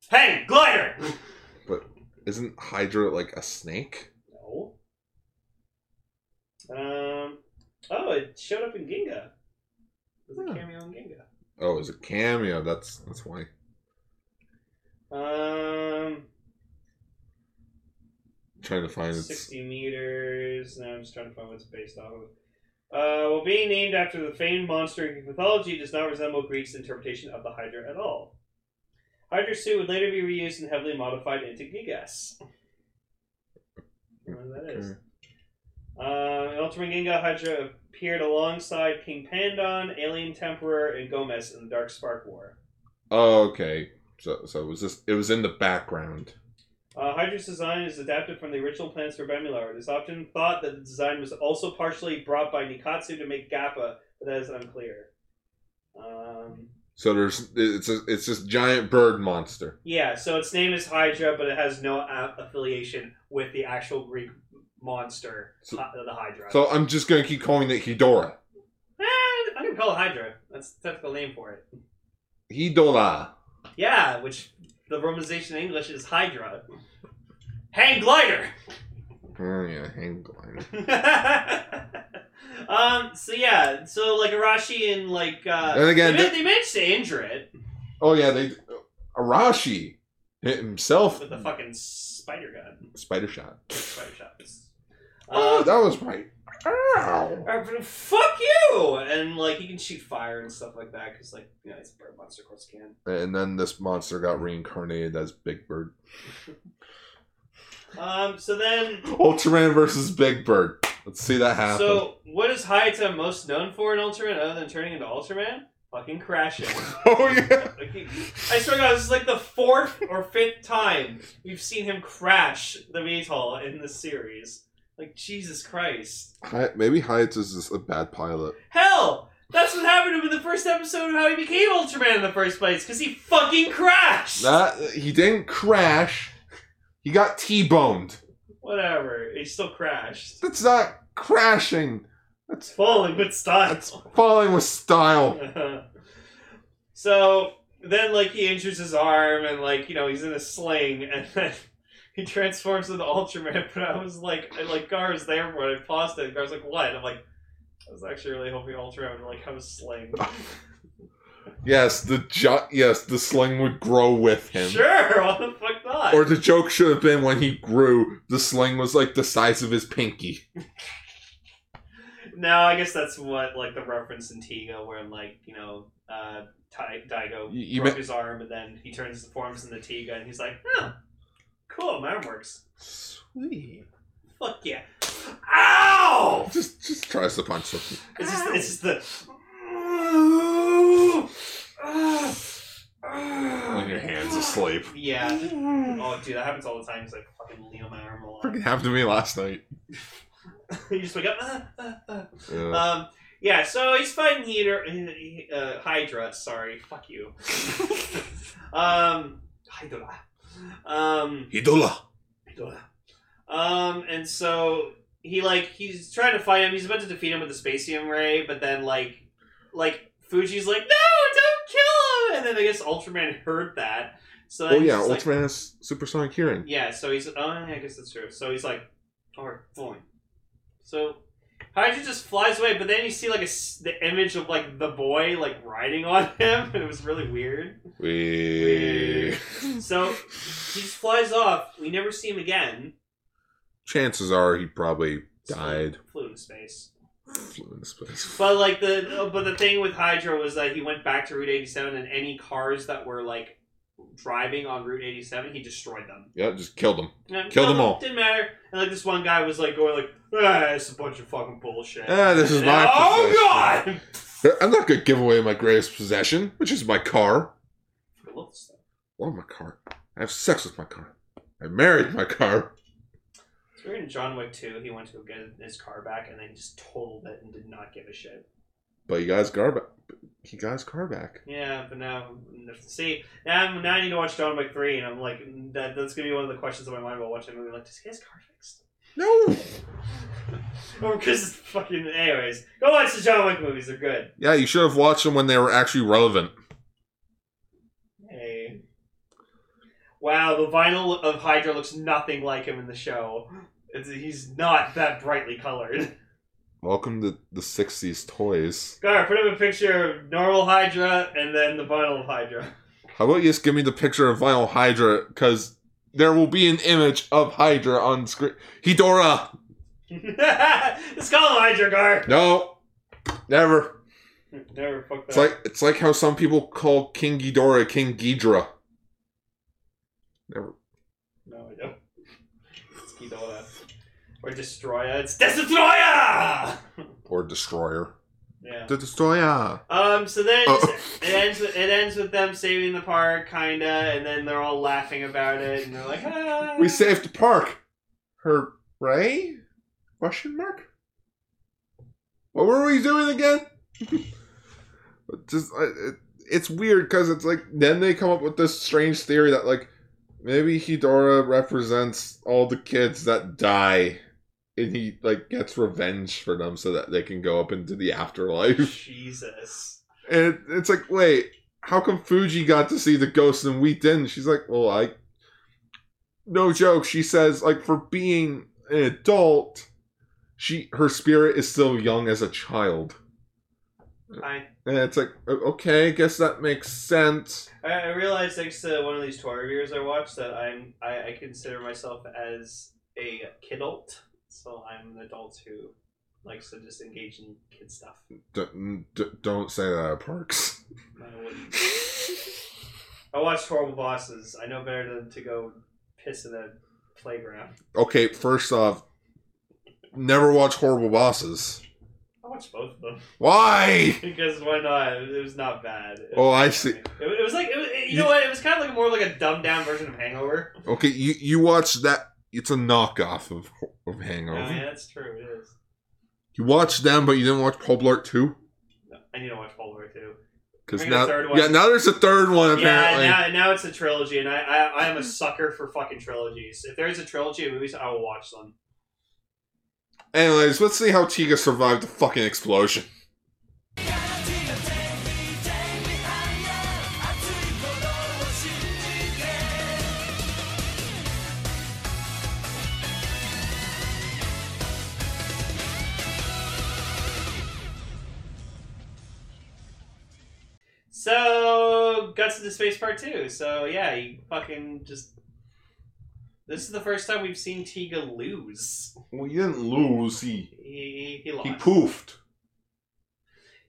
Hey, glider. But isn't Hydra like a snake? No. Um. Oh, it showed up in Ginga. It was a Hmm. cameo in Ginga. Oh, it was a cameo. That's that's why. Um, trying to find its. sixty meters. Now I'm just trying to find what it's based off of. Uh, well, being named after the famed monster in Greek mythology does not resemble Greek's interpretation of the Hydra at all. Hydra suit would later be reused and heavily modified into Gigas. I don't know what that is. Okay. Uh, Ultraman Ginga, Hydra appeared alongside King Pandon, Alien Temperer, and Gomez in the Dark Spark War. Oh, okay. So so it was just it was in the background. Uh, Hydra's design is adapted from the original plans for Bemular. It is often thought that the design was also partially brought by Nikkatsu to make Gappa, but that is unclear. Um, So there's it's a, it's this giant bird monster. yeah, so its name is Hydra, but it has no a- affiliation with the actual Greek monster, So- Hy- the Hydra. So I'm just gonna keep calling it Hedora. even call it Hydra. That's the technical name for it. Hidola. Yeah, which the romanization in English is Hydra. Hang glider. Oh yeah, hang glide. um. So yeah. So like Arashi and like. Uh, And again, they, th- they managed to injure it Oh yeah, they Arashi hit himself with the fucking spider gun. spider shot. Spider shots. Oh, Um, that was right. Ow. Uh, fuck you! And like he can shoot fire and stuff like that because like you know it's a bird monster, of course he can. And then this monster got reincarnated as Big Bird. Um. So then, Ultraman versus Big Bird. Let's see that happen. so what is Hayata most known for in Ultraman other than turning into Ultraman? Fucking crashing. oh yeah. Like, I swear to God, this is like the fourth or fifth time we've seen him crash the VTOL in this series. Like Jesus Christ. Hi- Maybe Hayata's just a bad pilot. Hell, that's what happened to him in the first episode of how he became Ultraman in the first place, because he fucking crashed. That he didn't crash. He got T-boned. Whatever, he still crashed. That's not crashing. That's Falling with style. that's falling with style. so then, like, he injures his arm, and like, you know, he's in a sling, and then he transforms into Ultraman. But I was like, and, like, Gar was there when I paused it. Gar's like, "What?" I'm like, I was actually really hoping Ultraman would like have a sling. Yes, the jo- yes, the sling would grow with him. Sure, what the fuck not? Or the joke should have been when he grew, the sling was like the size of his pinky. No, I guess that's what like the reference in Tiga, where like you know, uh, Ty- Daigo You- you broke ma- his arm, and then he turns the forms in the Tiga, and he's like, "Huh, cool, my arm works. Sweet. Fuck yeah! Ow! Just just tries to punch something. It's just it's just the. When your hand's asleep. Yeah. Oh, dude, that happens all the time. It's like fucking lean on my arm a lot. Freaking happened to me last night. you just wake up. "Ah, ah, ah." Yeah. Um, yeah, so he's fighting Heater, uh, Hydra. Sorry, fuck you. um, Hydra. Um, Hidola. Hydra. Um, and so he like he's trying to fight him. He's about to defeat him with the Specium ray, but then like, like Fuji's like, no, don't kill him. And then I guess Ultraman heard that. So Oh yeah, just like- Ultraman has supersonic hearing. yeah, so he's. Oh, yeah, I guess that's true. So he's like, alright, fine. So Hydra just flies away, but then you see like a the image of like the boy like riding on him, and it was really weird. We... So he just flies off. We never see him again. Chances are he probably died. Flew into space. Flew into space. But like the but the thing with Hydra was that he went back to Route 87, and any cars that were like driving on Route 87, he destroyed them. Yeah, just killed them. Yeah, Killed them all. Didn't matter. And like this one guy was like going like, ah, it's a bunch of fucking bullshit. Ah, this is And- my Oh possession. god! I'm not gonna give away my greatest possession, which is my car. I love this stuff. Love my car. I have sex with my car. I married my car. So in John Wick 2. He went to go get his car back and then just totaled it and did not give a shit. But he got his car back. He got his car back. Yeah, but now see now, now I need to watch John Wick 3 and I'm like that that's gonna be one of the questions in my mind while watching the movie. Like, does he get his car fixed? No. or because it's fucking. Anyways, go watch the John Wick movies. They're good. Yeah, you should have watched them when they were actually relevant. Hey. Wow, the vinyl of Hydra looks nothing like him in the show. It's, he's not that brightly colored. Welcome to the '60s toys. Gar, put up a picture of normal Hydra and then the vinyl Hydra. How about you just give me the picture of Vinyl Hydra? Because there will be an image of Hydra on screen. Hedora. Let's call him Hydra, Gar. No, never. Never fuck that. It's like it's like how some people call King Ghidorah King Ghidra. Never. No, I don't. It's Ghidorah. Or Destroyer. It's Destroyer! Or Destroyer. yeah. The Destroyer. Um. So then Oh. it ends. With, it ends with them saving the park, kinda, and then they're all laughing about it, and they're like, ah. We saved the park. Her Ray? Question mark. What were we doing again? Just it, it's weird because it's like then they come up with this strange theory that like maybe Hidora represents all the kids that die and he like gets revenge for them so that they can go up into the afterlife. Jesus. And it's like, wait, how come Fuji got to see the ghost and we didn't? She's like, well, I. No joke. She says, like, for being an adult, she her spirit is still young as a child. I And it's like, okay, I guess that makes sense. I I realized thanks to one of these toy reviews I watched that I'm I, I consider myself as a kidult. So I'm an adult who likes to just engage in kid stuff. D- d- don't say that at parks. I wouldn't. I watched Horrible Bosses. I know better than to go piss in a playground. Okay, first off, never watch Horrible Bosses. I watched both of them Why? because why not? It was not bad. It Oh, I see. It, it was like it was, you You- know what? It was kind of like more like a dumbed down version of Hangover. Okay, you you watch that. It's a knockoff of of Hangover. Oh, yeah, that's true. It is. You watched them, but you didn't watch Paul Blart 2? No, I need to watch Polar too. Because now, yeah, now there's a third one apparently. Yeah, now, now it's a trilogy, and I, I I am a sucker for fucking trilogies. If there's a trilogy of movies, I will watch them. Anyways, let's see how Tiga survived the fucking explosion. So Guts into Space Part Two. So yeah, he fucking just. This is the first time we've seen Tiga lose. Well, he didn't lose. He He he, he lost. he poofed.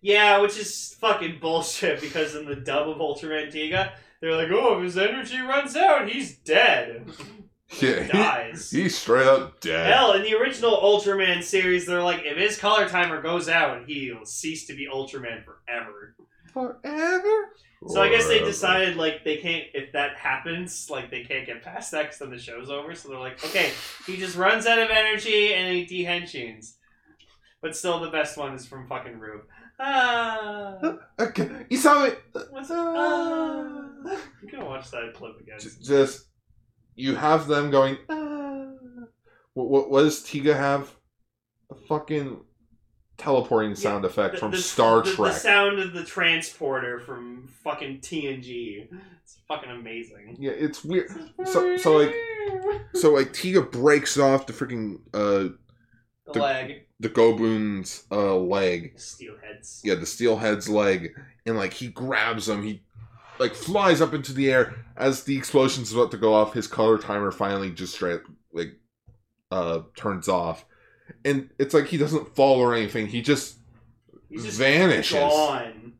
Yeah, which is fucking bullshit because in the dub of Ultraman Tiga, they're like, oh, if his energy runs out, he's dead. Yeah, he he- dies. He's straight up dead. Hell, in the original Ultraman series, they're like, if his color timer goes out, he'll cease to be Ultraman forever. Forever. So I guess they decided like they can't if that happens like they can't get past that because then the show's over. So they're like, okay, he just runs out of energy and he dehensions. But still, the best one is from fucking Rube. Ah, Okay, you saw it. what's ah? I'm gonna watch that clip again. Just you have them going. "Ah." What, what, what does Tiga have? A fucking teleporting sound effect The- from the- Star the, Trek. The sound of the transporter from fucking TNG. It's fucking amazing. yeah, it's weird. So, so like, so like Tiga breaks off the freaking uh the the- leg, the Gobun's uh leg. steelheads. Yeah, the Steelhead's leg, and like he grabs him. He like flies up into the air as the explosion's about to go off. His color timer finally just straight like uh turns off, and it's like he doesn't fall or anything. He just He's just vanishes. gone.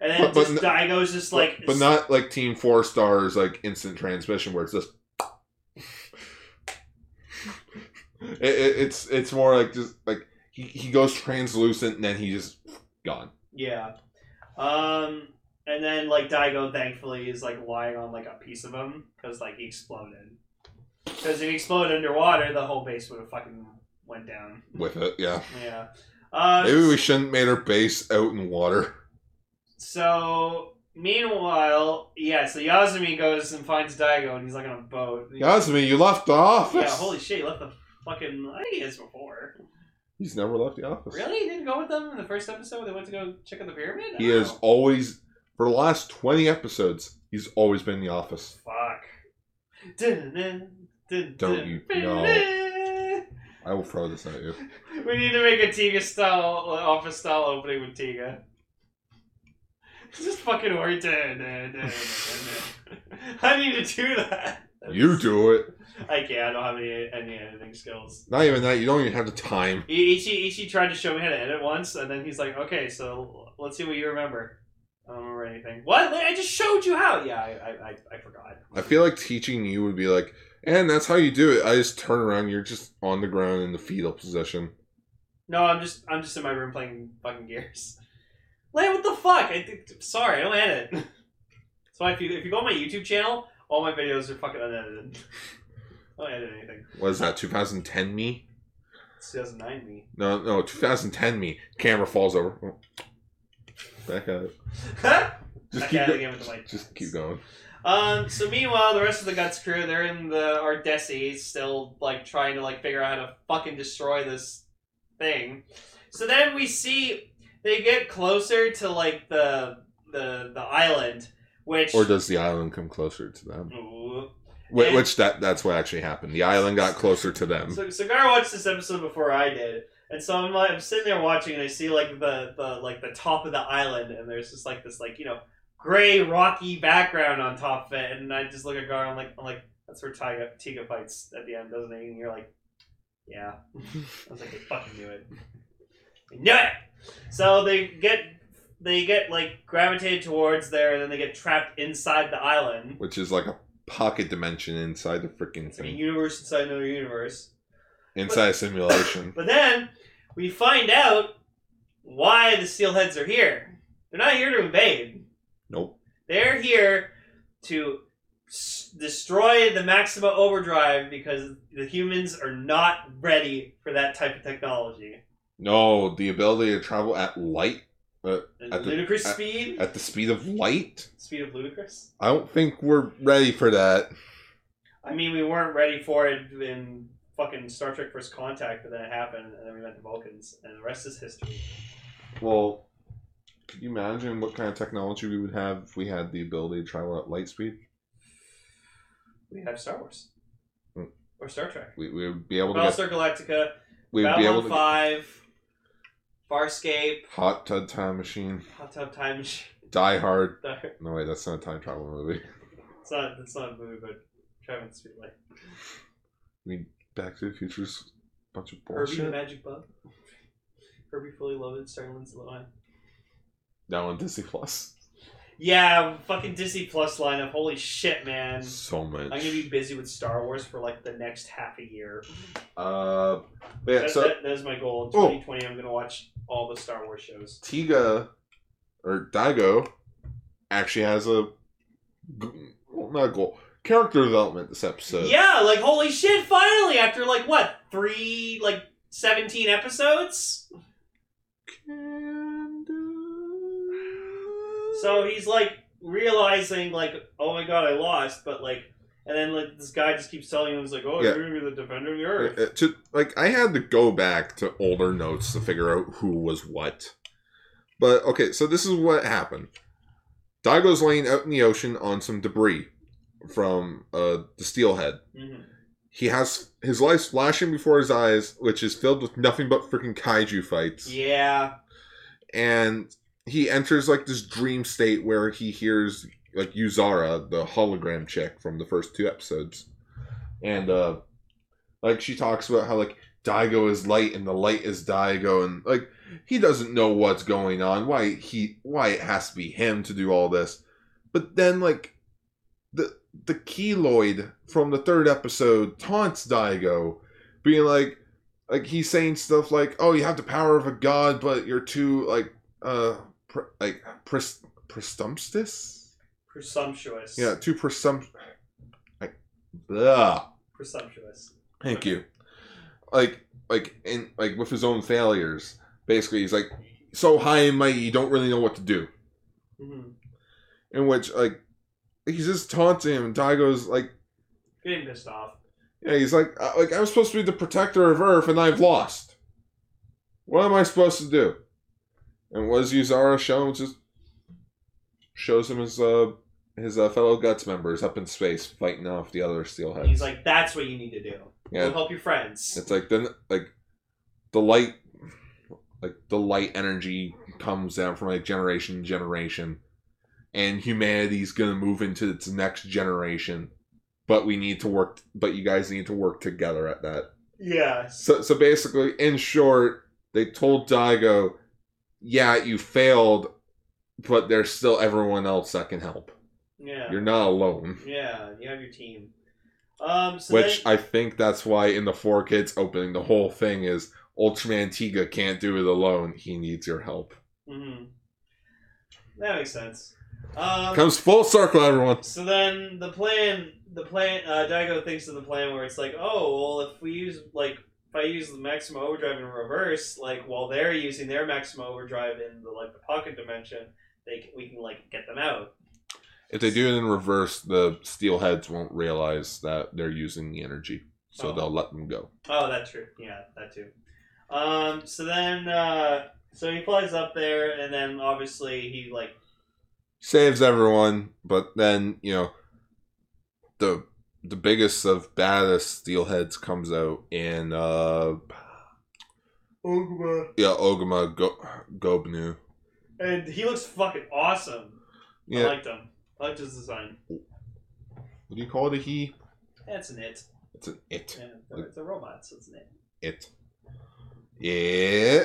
And then But- but just n- Daigo's just like, but, but not like Team Four Stars like instant transmission where it's just. It, it, it's it's more like just like he, he goes translucent and then he just gone. yeah. Um, and then like Daigo, thankfully, is like lying on like a piece of him because like he exploded. Because if he exploded underwater, the whole base would have fucking went down. with it. Yeah, Yeah. Uh, maybe we shouldn't made our base out in water. So meanwhile, yeah. So Yazumi goes and finds Daigo, and he's like on a boat. Yazumi, you left the office. Yeah, holy shit! He left the fucking. I think he has before. He's never left the office. Really? He didn't go with them in the first episode. They went to go check out the pyramid. He Oh, has always, for the last twenty episodes, he's always been in the office. Fuck. Dun-dun-dun, dun-dun. Don't you- no. I will throw this at you. We need to make a Tiga style uh, office style opening with Tiga. Just fucking dun. I need to do that. You do it. I can't. I don't have any any editing skills. Not even that. You don't even have the time. Ichi Ichi tried to show me how to edit once, and then he's like, "Okay, so let's see what you remember." I don't remember anything. What? I just showed you how. Yeah, I, I, I forgot. I feel like teaching you would be like, and that's how you do it. I just turn around. You're just on the ground in the fetal position. No, I'm just I'm just in my room playing fucking Gears. Like what the fuck? I think, sorry, I don't edit. So if you if you go on my YouTube channel, all my videos are fucking unedited. I don't edit anything. What is that? 2010 me? It's 2009 me. No, no, 2010 me. Camera falls over. Back at it. Just Back keep, it go- again with the white just keep going. Um, so meanwhile, the rest of the Guts crew, they're in the Artdessei, still like trying to like figure out how to fucking destroy this thing. So then we see they get closer to like the the the island, which Or does the island come closer to them? Ooh. Wh- And- Which that that's what actually happened. The island got closer to them. So Cigar watched this episode before I did, and so I'm like I'm sitting there watching, and I see like the the like the top of the island, and there's just like this like you know gray rocky background on top of it, and I just look at Gar, I'm like I'm like that's where Tiga Tiga fights at the end, doesn't it? And you're like, yeah. I was like, I fucking knew it. I knew it. So they get they get like gravitated towards there, and then they get trapped inside the island. Which is like a pocket dimension inside the freaking like a universe inside another universe. Inside a simulation. But then we find out why the steelheads are here. They're not here to invade. Nope. They're here to s- destroy the Maxima Overdrive because the humans are not ready for that type of technology. No, the ability to travel at light uh, And At the- ludicrous at- speed, at the speed of light. speed of ludicrous. I don't think we're ready for that. I mean, we weren't ready for it in fucking Star Trek First Contact, but then it happened, and then we met the Vulcans, and the rest is history. Well, could you imagine what kind of technology we would have if we had the ability to travel at light speed? We have Star Wars Hmm. or Star Trek. We, we would be able to get. Battlestar Galactica, We would be able Babylon to. Five, Farscape, Hot Tub Time Machine, Hot Tub Time Machine. Die Hard. No wait, that's not a time travel movie. It's not. It's not a movie, but Traveling Speed Light. I mean, Back to the Future's a bunch of Herbie the bullshit. Magic Bug. Herbie Fully Loaded, starring Lindsay Lohan. Now on Disney Plus. Yeah, fucking Disney Plus lineup. Holy shit, man! So much. I'm gonna be busy with Star Wars for like the next half a year. Uh, yeah. That, So that, that is my goal in Oh. 2020. I'm gonna watch all the Star Wars shows. Tiga or Daigo actually has a well, not a goal character development this episode. yeah, like holy shit! Finally, after like what three, like 17 episodes. So he's like realizing like, oh my god, I lost, but like, and then like this guy just keeps telling him, he's like, oh, Yeah. you're gonna be the defender of the earth. Uh, uh, to like I had to go back to older notes to figure out who was what. But okay, so this is what happened. Daigo's laying out in the ocean on some debris from uh, the steelhead. Mhm. He has his life flashing before his eyes, which is filled with nothing but freaking kaiju fights. Yeah, And he enters like this dream state where he hears like Yuzare, the hologram chick from the first two episodes. And uh like she talks about how like Daigo is light and the light is Daigo and like he doesn't know what's going on, why he why it has to be him to do all this. But then like the the Keloid from the third episode taunts Daigo, being like like he's saying stuff like, "Oh, you have the power of a god, but you're too like uh pr- like pres- presumptuous." presumptuous. Yeah, too presump. Like, blah. presumptuous. Thank you. Like, like in like with his own failures. Basically, he's like so high and mighty, you don't really know what to do. hmm In which, like, he's just taunting him, and Daigo's like, Getting pissed off. yeah, he's like, uh, like I'm supposed to be the protector of Earth, and I've lost. What am I supposed to do? And what does Yuzare show him? Just shows him his uh his uh, fellow guts members up in space fighting off the other steelheads. He's like, "That's what you need to do. yeah, Go help your friends." It's like then like the light like the light energy comes down from like generation to generation and humanity's gonna move into its next generation. But we need to work but you guys need to work together at that. Yeah. So so basically in short, they told Daigo, Yeah, you failed, but there's still everyone else that can help. Yeah. You're not alone. Yeah. You have your team. Um. So Which then, I think that's why in the 4Kids opening, the whole thing is Ultraman Tiga can't do it alone. He needs your help. Mhm. That makes sense. Um. Comes full circle, everyone. So then the plan, the plan, uh, Daigo thinks of the plan where it's like, oh, well, if we use like, I use the maximum Overdrive in reverse, like while they're using their maximum Overdrive in the like the pocket dimension, they can, we can like get them out. If they do it in reverse, the steelheads won't realize that they're using the energy, so Oh. they'll let them go. Oh, that's true. Yeah, that too. Um, so then, uh, so he flies up there, and then obviously he like, Saves everyone, but then you know the the biggest of baddest steelheads comes out in uh Ogma, yeah Ogama Go- Gobnu. and he looks fucking awesome. I Yeah, liked him. I liked his design. what do you call it? A he? That's an it. It's an it. Yeah, it's a robot, so it's an it. It. Yeah.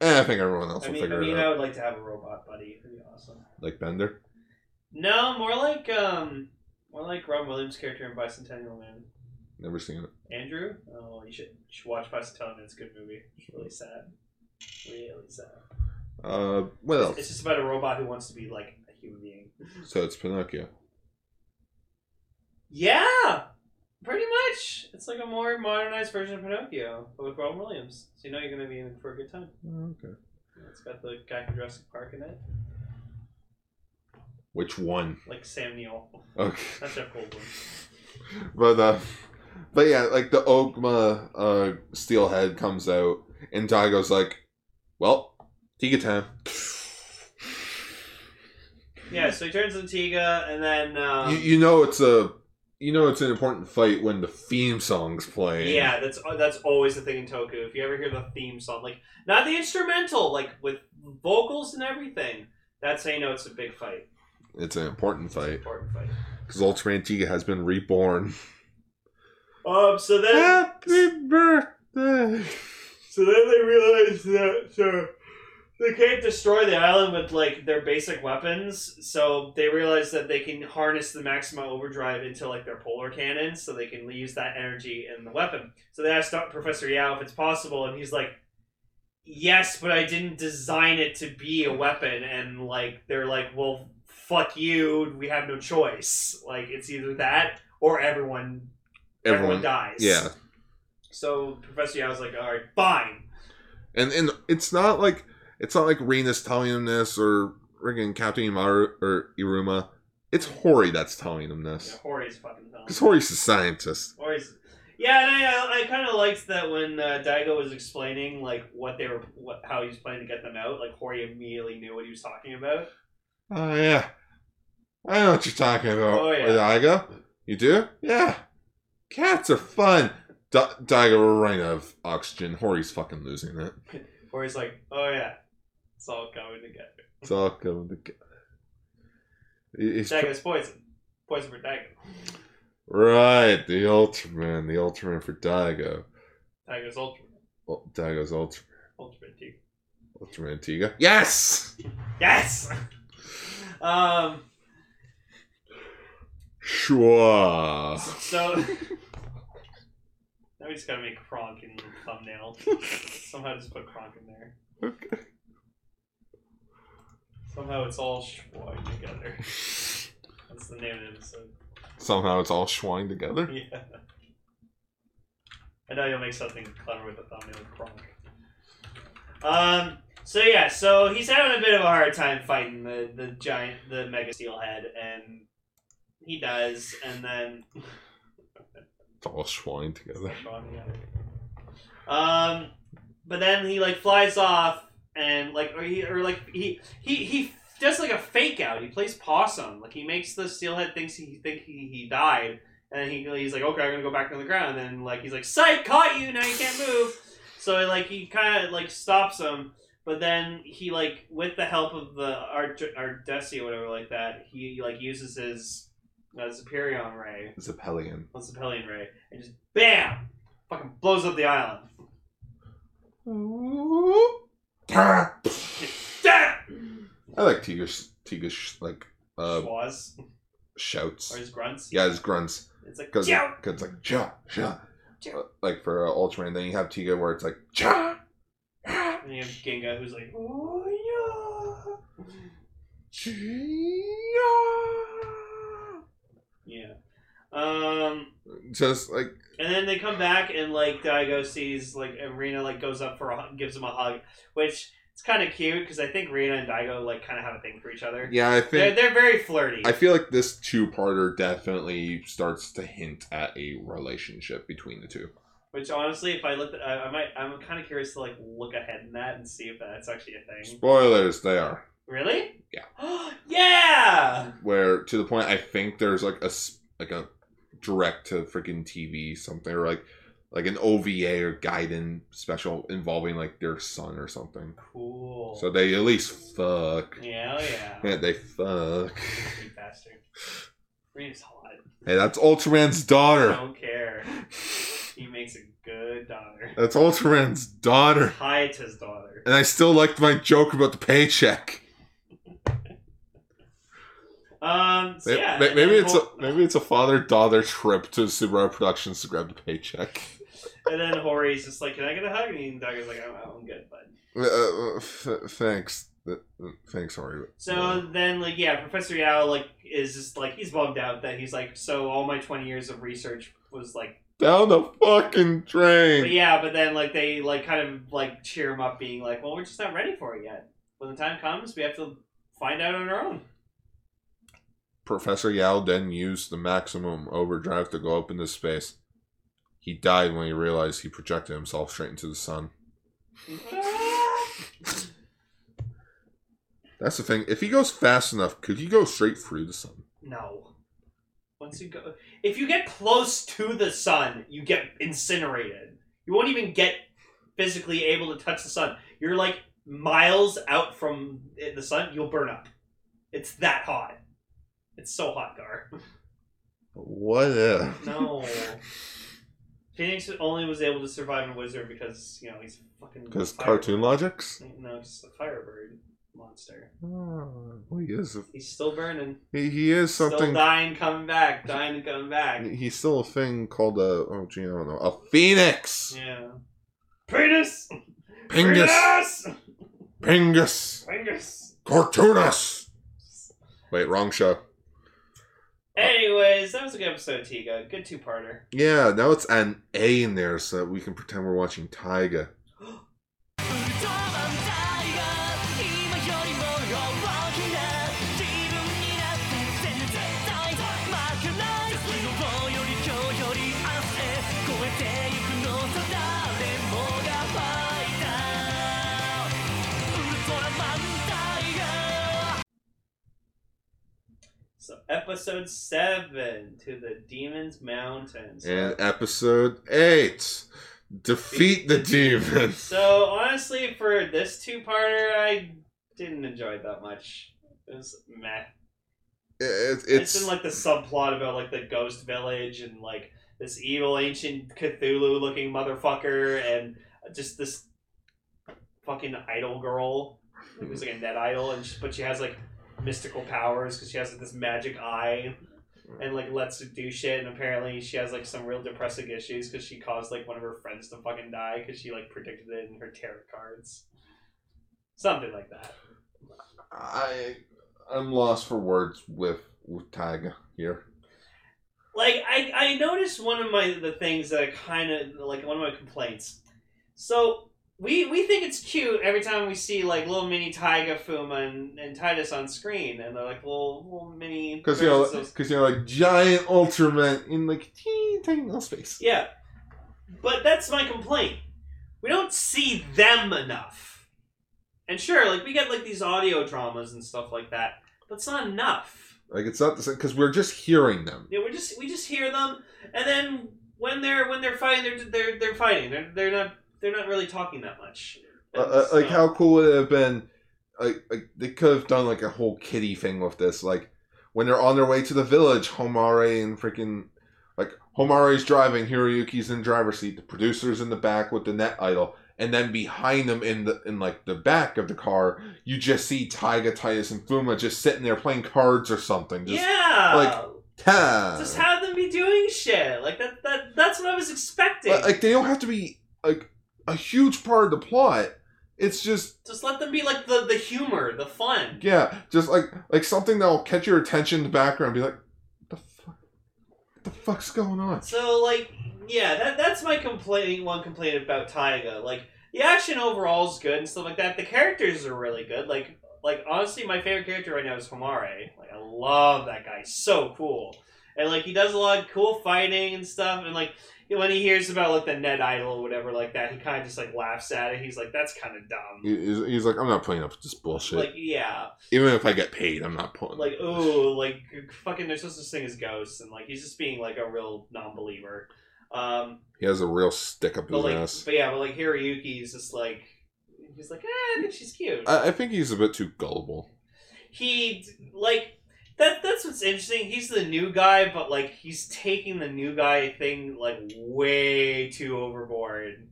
Eh, I think everyone else I will mean, figure I mean, it I would like to have a robot buddy. It'd be awesome. Like Bender. No, more like um, more like Rob Williams' character in Bicentennial Man. Never seen it. Andrew, oh, you should you should watch Bicentennial Man. It's a good movie. It's really sad. Really sad. Uh, what It's, else? it's just about a robot who wants to be like a human being. So it's Pinocchio. Yeah, pretty much. It's like a more modernized version of Pinocchio, but with Robin Williams. So you know you're gonna be in for a good time. Okay. It's got the guy from Jurassic Park in it, Which one? like Sam Neill. Okay. That's Jeff Goldblum. But uh, but yeah, like the Ogma uh steelhead comes out, and Daigo's like, "Well, Tiga time." Yeah, so he turns into Tiga, and then um, you, you know it's a you know it's an important fight when the theme song's playing. Yeah, that's that's always the thing in Toku. If you ever hear the theme song, like not the instrumental, like with vocals and everything, that's how you know it's a big fight. It's an important fight important fight. because Ultraman Tiga has been reborn. Um. So then, Happy birthday! so then they realize that so they can't destroy the island with like their basic weapons. So they realize that they can harness the Maxima Overdrive into like their polar cannons, so they can use that energy in the weapon. So they asked Professor Yao if it's possible, and he's like, "Yes, but I didn't design it to be a weapon." And like they're like, "Well, fuck you. We have no choice. Like it's either that or everyone everyone, Everyone, dies." yeah, So Professor Yao's like, "All right, fine." and and it's not like it's not like Rena's telling him this or friggin' Captain Imaru or Iruma. It's Hori that's telling him Yeah, this Hori's fucking dumb. because Hori's a scientist. Hori's yeah, and I I kind of liked that when uh, Daigo was explaining like what they were what how he was planning to get them out. Like Hori immediately knew what he was talking about. Oh yeah, I know what you're talking about. Oh, yeah. Daigo. You do? Yeah. Cats are fun. Da- Daigo, we're running out of oxygen. Hori's fucking losing it. Hori's like, oh yeah, it's all coming together. It's all coming together. He's Daigo's poison, poison for Daigo. right. The Ultraman. The Ultraman for Daigo. Daigo's ultra Oh, Daigo's Ultra, ultra too. Ultraman Tiga. Yes. Yes. um. Sure. So now we just gotta make Kronk in the thumbnail. Somehow just put Kronk in there. Okay. Somehow it's all schwag together. That's the name of the episode. Somehow it's all schwang together. Yeah. I know you'll make something clever with the thumbnail of Kronk. Um. So yeah, so he's having a bit of a hard time fighting the the giant, the mega steelhead, and he does, and then It's all schwang together. Um, but then he like flies off and like or he or like he he he does like a fake out. He plays possum. Like he makes the steelhead thinks he think he, he died, and he he's like okay I'm gonna go back on the ground. And then like he's like sight caught you now you can't move. So like he kind of like stops him. But then he like with the help of the Art Artdessei or whatever like that, he like uses his uh, Superion ray It's a pelican. what's the Pelion Ray, and just BAM! Fucking blows up the island. I like Tiga's Tiga's like uh Schwaz, shouts. or his grunts. Yeah, his grunts. It's like, Because Chow! it's like cha cha. Chow. Like for uh, Ultraman, then you have Tiga where it's like cha. And you have Ginga who's like, oh yeah. Yeah. Um, Just like and then they come back and like Daigo sees like Arena like goes up for a gives him a hug, which it's kind of cute because I think Rena and Daigo like kind of have a thing for each other. Yeah, I They're, think they're very flirty. I feel like this two-parter definitely starts to hint at a relationship between the two. Which honestly, if I look, at, I, I might. I'm kind of curious to like look ahead in that and see if that's actually a thing. Spoilers, they are. Really? Yeah. yeah. Where to the point I think there's like a like a direct to freaking TV something or like like an OVA or Gaiden special involving like their son or something. Cool. So they at least fuck. yeah, yeah. Yeah, they fuck. Bastard. Rena's hot. Hey, that's Ultraman's daughter. I don't care. He makes a good daughter. That's Ultraman's daughter. Hi, it's his daughter. And I still liked my joke about the paycheck. Um. So yeah. maybe then it's a maybe it's a father daughter trip to Tsuburaya Productions to grab the paycheck. And then Hori's just like, "Can I get a hug?" And Daigo's like, "I'm, I'm good, bud." Uh, uh, f- thanks, Uh, uh, thanks, sorry. So then, like, yeah, Professor Yao like is just like he's bummed out that he's like, so all my twenty years of research was like, down the fucking but drain. yeah, but then like they like kind of like cheer him up, being like, well, we're just not ready for it yet. When the time comes, we have to find out on our own. Professor Yao then used the maximum overdrive to go up into space. He died when he realized he projected himself straight into the sun. That's the thing. If he goes fast enough, could he go straight through the sun? No. Once you go, if you get close to the sun, you get incinerated. You won't even get physically able to touch the sun. You're like miles out from the sun. You'll burn up. It's that hot. It's so hot, Gar. What if? No. Phoenix only was able to survive in Wizard because you know he's fucking. Because cartoon logics? No, he's a Firebird monster. Oh, well, he is. A, He's still burning. he, he is Still something. dying, coming back, dying and coming back. He's still a thing called a. Oh, gee, I don't know. A phoenix! Yeah. Penis! Pingus! Penis! Pingus! Penis! Cartoonus! Wait, wrong show. Anyways, that was a good episode, Tiga. Good two-parter. Yeah, now it's an A in there so we can pretend we're watching Taiga. Episode 7 to the Demon's Mountain. So, And episode 8 Defeat the demons. so, honestly, for this two-parter, I didn't enjoy it that much. It was meh. It, It's, it's. in like the subplot about like the ghost village and like this evil ancient Cthulhu looking motherfucker and just this fucking idol girl who's like a net idol and she, but she has like mystical powers because she has like, this magic eye and like lets her do shit and apparently she has like some real depressing issues because she caused like one of her friends to fucking die because she like predicted it in her tarot cards something like that I, I'm lost for words with, with Taiga here. like I, I noticed one of my the things that I kind of like one of my complaints. So we we think it's cute every time we see like little mini Taiga Fuma and, and Titas on screen, and they're like little little mini. Because, you know, because you know, like giant Ultraman in like teeny tiny little space. yeah, but that's my complaint. We don't see them enough. And sure, like we get like these audio dramas and stuff like that, but it's not enough. Like, it's not the same, because we're just hearing them. Yeah, we just we just hear them, and then when they're when they're fighting, they're they're they're fighting. They're they're not they're not really talking that much. Uh, uh, like, how cool would it have been? Like, like, they could have done like a whole kitty thing with this. Like, when they're on their way to the village, Homare and freaking. Like, Homare's driving, Hiroyuki's in driver's seat, the producer's in the back with the net idol. And then behind them in the in like the back of the car, you just see Taiga, Titas, and Fuma just sitting there playing cards or something. Just, yeah, like, just have them be doing shit like that. That that's what I was expecting. But, like they don't have to be like a huge part of the plot. It's just just let them be like the the humor, the fun. yeah, just like like something that'll catch your attention in the background. Be like, what the fuck, what the fuck's going on? So like, yeah, that that's my complaint. One complaint about Taiga. Like the action overall is good and stuff like that. The characters are really good. Like like honestly, my favorite character right now is Homare. Like I love that guy. He's so cool. And like he does a lot of cool fighting and stuff. And like when he hears about like the net idol or whatever like that, he kind of just like laughs at it. He's like, "That's kind of dumb." He's, he's like, I'm not putting up with this bullshit. Like yeah, Even if I get paid, I'm not putting. like oh, like fucking. There's no such thing as ghosts, and like he's just being like a real non-believer. Um, He has a real stick up his like, ass. but yeah, but like Hiroyuki's just like he's like, eh, I think she's cute. I, I think he's a bit too gullible. he like that that's what's interesting. He's the new guy but like he's taking the new guy thing like way too overboard.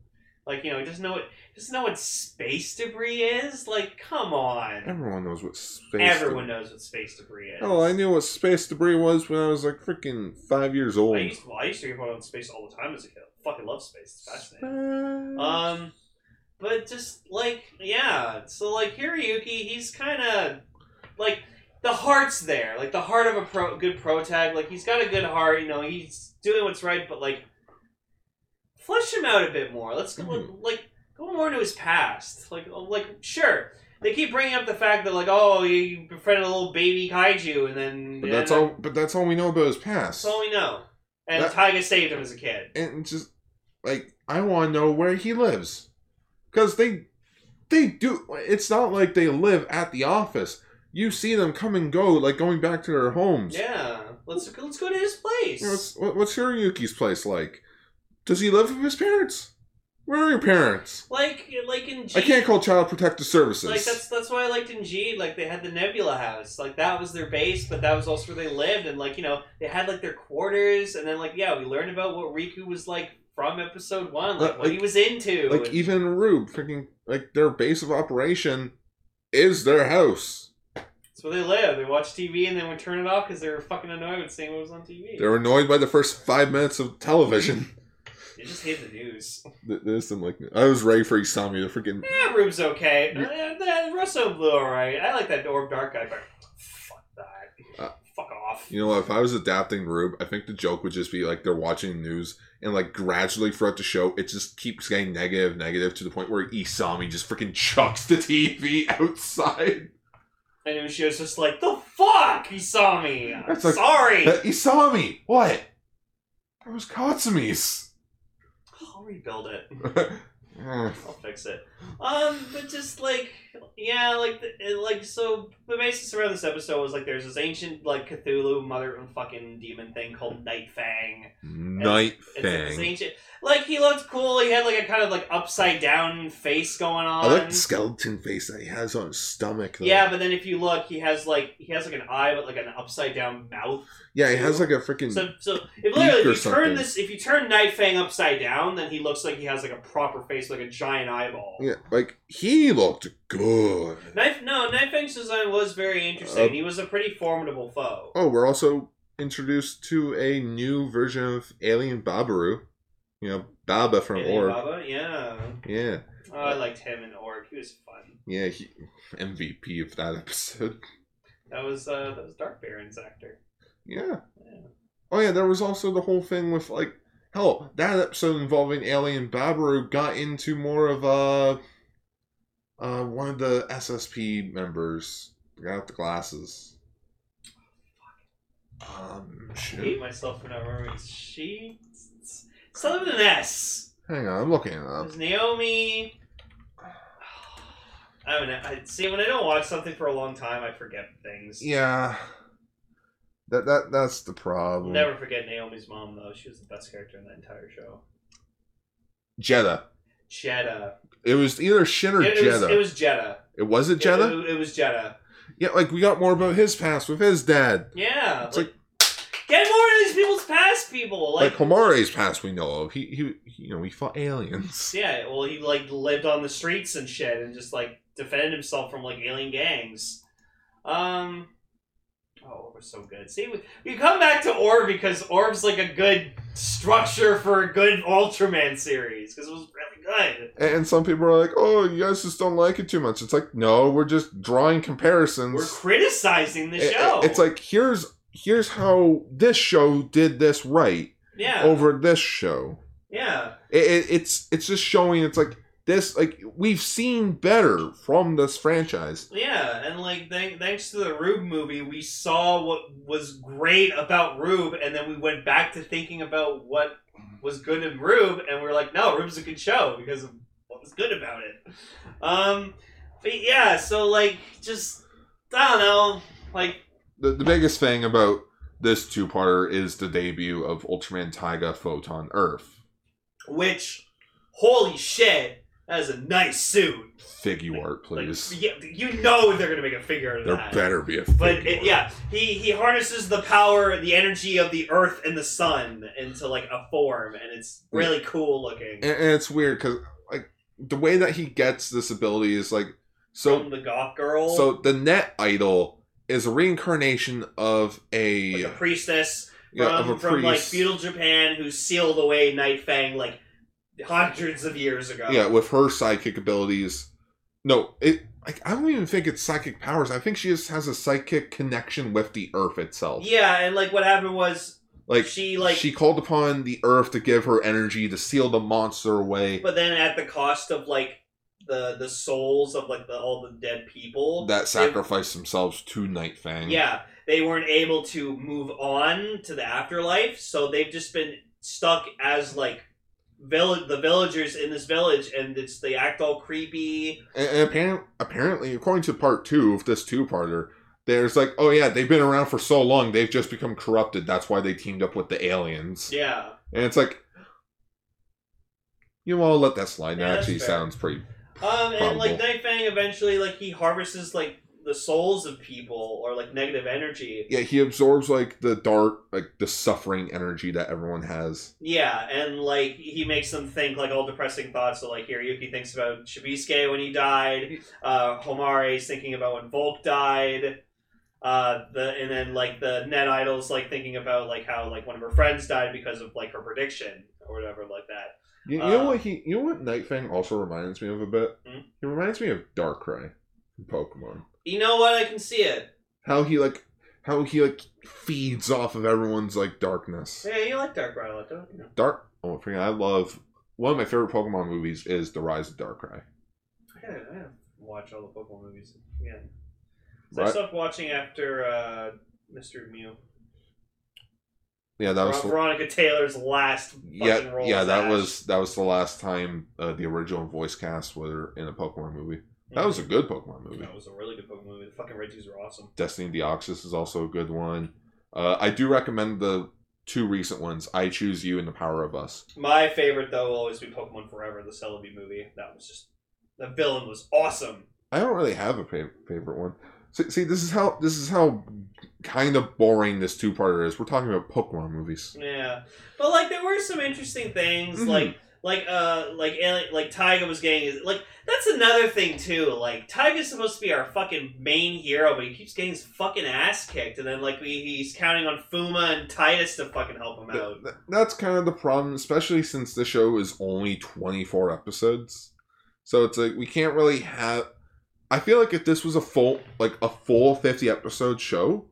Like you know he doesn't know what doesn't know what space debris is? Like come on. Everyone knows what space. everyone debris. knows what space debris is. Oh, I knew what space debris was when I was like freaking five years old. I used, well, I used to get on space all the time as a kid. Fucking love space. It's fascinating. Um, but just like yeah, so like Hiroyuki, he's kind of like the heart's there, like the heart of a pro, good pro tag. Like he's got a good heart, you know. He's doing what's right, but like flesh him out a bit more. Let's go Mhm. like go more into his past. Like oh, like sure. They keep bringing up the fact that like oh he befriended a little baby kaiju and then but that's all. But that's all we know about his past. That's all we know. And That- Taiga saved him as a kid. and just like I want to know where he lives, because they they do. It's not like they live at the office. You see them come and go, like going back to their homes. Yeah, let's let's go to his place. You know, what's what- what's Hiroyuki's place like? Does he live with his parents? Where are your parents? Like like in G- I can't call Child Protective Services. Like that's that's why I liked in Geed. Like they had the Nebula house. Like that was their base, but that was also where they lived. And like you know they had like their quarters. And then like yeah, we learned about what Riku was like from episode one, like, Like- what he was into. like and- even Rube, freaking like their base of operation is their house. That's where they live. They watch TV and then would turn it off because they were fucking annoyed with seeing what was on TV. They're annoyed by the first five minutes of television. They just hate the news. Th- There's some like I was ready for Isami to freaking Yeah, Rube's okay. Uh, the Rosso Blue, alright. I like that Orb Dark guy, but fuck that. Uh, fuck off. You know what? If I was adapting Rube, I think the joke would just be like they're watching the news and like gradually throughout the show, it just keeps getting negative, negative to the point where Isami just freaking chucks the TV outside. And it she was just like, the fuck? He saw me. I'm That's like- sorry. Uh, Isami, what? That was Katsumi's. I'll rebuild it. Eh, I'll fix it. Um, but just like, yeah, like, the, like so. The basis around this episode was like, there's this ancient like Cthulhu mother fucking demon thing called Night Fang. Night It's this Fang. ancient. Like he looked cool. He had like a kind of like upside down face going on. I like the skeleton face that he has on his stomach. Though. Yeah, but then if you look, he has like he has like an eye, but like an upside down mouth. yeah, he has like a freaking. So, so if literally if you turn this, if you turn Night Fang upside down, then he looks like he has like a proper face, like a giant eyeball. yeah, like he looked good. Knife, no, Night Fang's design was very interesting. Uh, he was a pretty formidable foe. Oh, we're also introduced to a new version of Alien Babaru. You know, Baba from Alien Orb. Baba, yeah. Yeah, Oh, I liked him in Orb. He was fun. yeah, he, MVP of that episode. That was uh, that was Dark Baron's actor. Yeah. Yeah. Oh yeah, there was also the whole thing with like hell, that episode involving Alien Babaru got into more of uh uh one of the SSP members. The guy with the glasses. Um I shit. hate myself for not remembering. She something with an S. Hang on, I'm looking it up. There's Naomi. I don't know. I see when I don't watch something for a long time, I forget things. Yeah. That that that's the problem. Never forget Naomi's mom though. She was the best character in the entire show. Jetta. Jetta. It was either Shin or It, it was it was Jetta. it was it Yeah, Jetta? It, it was Jetta. yeah, like we got more about his past with his dad. Yeah. It's like, get more of these people's past people. Like, Like, Homare's past we know of. He he you know, he fought aliens. yeah. Well, he like lived on the streets and shit, and just like defended himself from like alien gangs. Um. Oh, Orb was so good. See, we, we come back to Orb because Orb's like a good structure for a good Ultraman series because it was really good. And some people are like, "Oh, you guys just don't like it too much." It's like, no, we're just drawing comparisons. We're criticizing the It- it- show. it's like here's here's how this show did this right yeah, over this show. yeah, It, it, it's it's just showing. It's like this like we've seen better from this franchise. Yeah, and like th- thanks to the Rube movie, we saw what was great about Rube, and then we went back to thinking about what was good in Rube, and we are like, no, Rube's a good show because of what was good about it. Um, but yeah, so like, just I don't know, like The the biggest thing about this two parter is the debut of Ultraman Taiga Photon Earth. which, holy shit, that is a nice suit. Figure art, Like, please. yeah, you know they're gonna make a figure out of there that. There better be a But figure it, yeah, he he harnesses the power, the energy of the earth and the sun into like a form, and it's really cool looking. and, and it's weird because like the way that he gets this ability is like so From the goth girl, so the net idol is a reincarnation of a, like a priestess yeah, from, of a from like feudal Japan who sealed away Night Fang like hundreds of years ago. yeah with her psychic abilities. No it like i don't even think it's psychic powers. I think she just has a psychic connection with the earth itself. Yeah, and like what happened was like she like, she called upon the earth to give her energy to seal the monster away. But then at the cost of like the the souls of like the all the dead people that they- sacrificed themselves to night fang. Yeah, they weren't able to move on to the afterlife, so they've just been stuck as like vill- the villagers in this village, and it's they act all creepy. and, and apparent, apparently according to part two of this two-parter there's like oh yeah they've been around for so long they've just become corrupted that's why they teamed up with the aliens Yeah, and it's like you know i'll let that slide Yeah, that actually fair. sounds pretty um, and like Probable. Night Fang eventually like he harvests like the souls of people or like negative energy. yeah he absorbs like the dark like the suffering energy that everyone has Yeah, and like he makes them think like all depressing thoughts. So like Hiroyuki thinks about Shibisuke when he died. Uh, Homare's thinking about when Volk died. Uh, the and then like the net idols like thinking about like how like one of her friends died because of like her prediction or whatever like that. you, you know Uh, what he you know what night fang also reminds me of a bit Hmm? he reminds me of darkrai from pokemon You know what? I can see it. how he like how he like feeds off of everyone's like darkness Yeah, you like Dark Violet, don't you? dark oh I forget, i love one of my favorite pokemon movies is the rise of darkrai I gotta, I gotta watch all the Pokemon movies again. So I stopped watching after uh, Mr. Mew. yeah that was Ver- the- Veronica Taylor's last yeah role. yeah that Ash. was that was the last time uh, the original voice cast were in a pokemon movie that was a good pokemon movie That was a really good Pokemon movie. The fucking Regis are awesome. Destiny of Deoxys is also a good one. Uh, I do recommend the two recent ones, I Choose You and The Power of Us. My favorite though will always be Pokemon Forever, the Celebi movie. That was just the villain was awesome. I don't really have a fa- favorite one. See, see, this is how this is how kind of boring this two-parter is. We're talking about Pokemon movies. Yeah, but like there were some interesting things, Mhm. like like uh like like Taiga was getting his like that's another thing too. Like Taiga's supposed to be our fucking main hero, but he keeps getting his fucking ass kicked, and then like we, he's counting on Fuma and Titas to fucking help him out. Th- th- that's kind of the problem, especially since the show is only 24 episodes. So it's like we can't really have. I feel like if this was a full, like a full 50 episode show,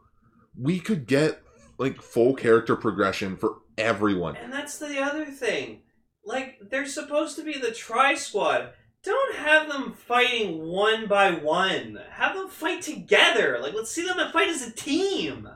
we could get like full character progression for everyone. And that's the other thing. Like, they're supposed to be the Tri Squad. Don't have them fighting one by one. Have them fight together. Like, let's see them fight as a team.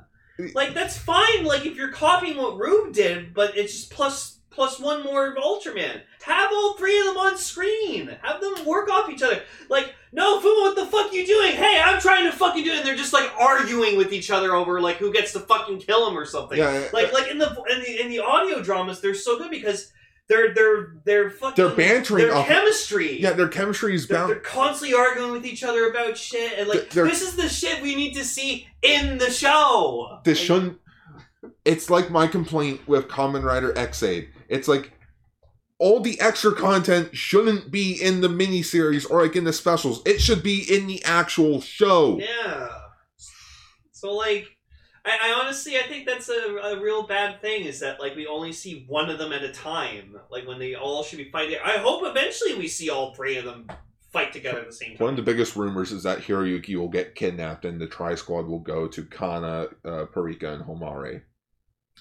Like, that's fine. Like, if you're copying what Rube did, but it's just plus plus one more Ultraman. Have all three of them on screen. Have them work off each other. Like, no, Fuma, what the fuck you doing? Hey, I'm trying to fucking do it. And they're just like arguing with each other over like who gets to fucking kill him or something Yeah, like like in the in the in the audio dramas they're so good because they're they're they're fucking They're bantering their off- chemistry yeah, their chemistry is bound. they're constantly arguing with each other about shit and like They're- this is the shit we need to see in the show This Like, shouldn't. It's like my complaint with Kamen Rider Ex-Aid. It's like all the extra content shouldn't be in the miniseries or like in the specials. It should be in the actual show. yeah so like I, I honestly I think that's a, a real bad thing is that like we only see one of them at a time like when they all should be fighting I hope eventually we see all three of them fight together at the same time One of the biggest rumors is that Hiroyuki will get kidnapped and the Tri Squad will go to Kana, uh, Pirika, and Homare.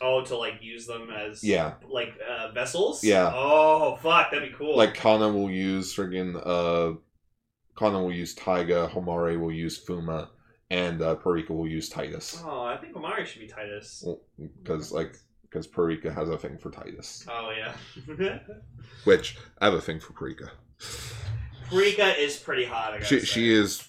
Oh, to like use them as Yeah. like uh, vessels. Yeah. Oh fuck, that'd be cool. Like Kana will use friggin' uh Kana will use Taiga, Homare will use Fuma, and uh, Pirika will use Titas. Oh, I think Homare should be Titas. Because like because Pirika has a thing for Titas. Oh yeah. Which I have a thing for Pirika. Rika is pretty hot. I She say. she is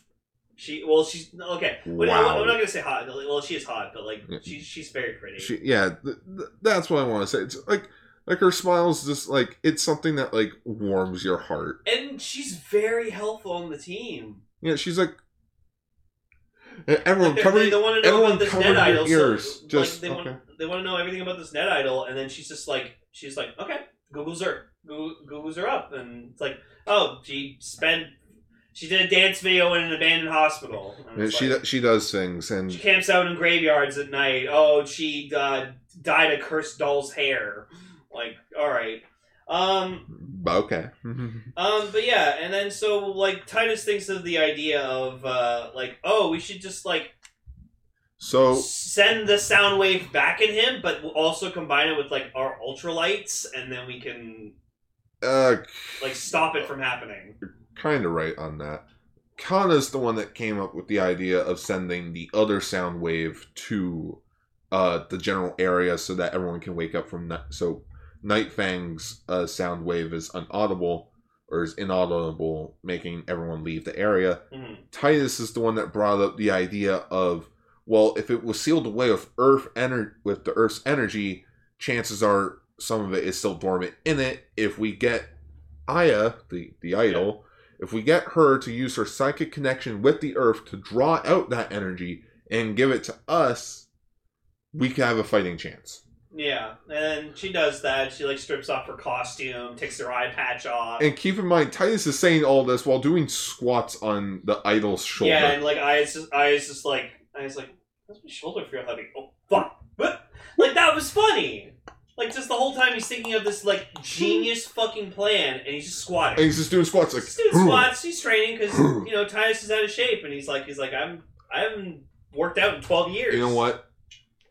She well, she's okay. Wow. I'm not gonna say hot. Well, she is hot, but like Yeah. she's she's very pretty. she yeah th- th- that's what I want to say. It's like like her smile's just like it's something that like warms your heart. and she's very helpful on the team. Yeah, she's like everyone Like, cover they, they want to know everyone about this cover net your idol. ears. So, Just like, they okay. want they want to know everything about this net idol, and then she's just like she's like okay, Google's her, Google, Google's her up, and it's like oh she spent she did a dance video in an abandoned hospital. And And she like, she does things and she camps out in graveyards at night. Oh, she uh, dyed a cursed doll's hair. Like all right. Um, okay. um, but yeah, and then so like Titas thinks of the idea of uh, like, oh, we should just like so send the sound wave back at him, but we'll also combine it with like our ultralights, and then we can uh like stop it from happening. You're kind of right on that. Kana's the one that came up with the idea of sending the other sound wave to uh, the general area so that everyone can wake up from that. So Night Fang's uh, sound wave is unaudible or is inaudible, making everyone leave the area. Mhm. Titas is the one that brought up the idea of well, if it was sealed away with Earth ener- with the Earth's energy, chances are some of it is still dormant in it. If we get Aya, the the idol, if we get her to use her psychic connection with the Earth to draw out that energy and give it to us, we could have a fighting chance. Yeah, and she does that. She like strips off her costume, takes her eye patch off. And keep in mind, Titas is saying all this while doing squats on the idol's shoulder. Yeah, and like eyes, just, eyes just like eyes like, how's my shoulder feel heavy? Oh fuck! What? Like that was funny. Like just the whole time he's thinking of this like genius fucking plan, and he's just squatting. and he's just doing squats like He's doing squats. He's training because you know Titas is out of shape, and he's like, he's like, I'm, I haven't worked out in twelve years. You know what?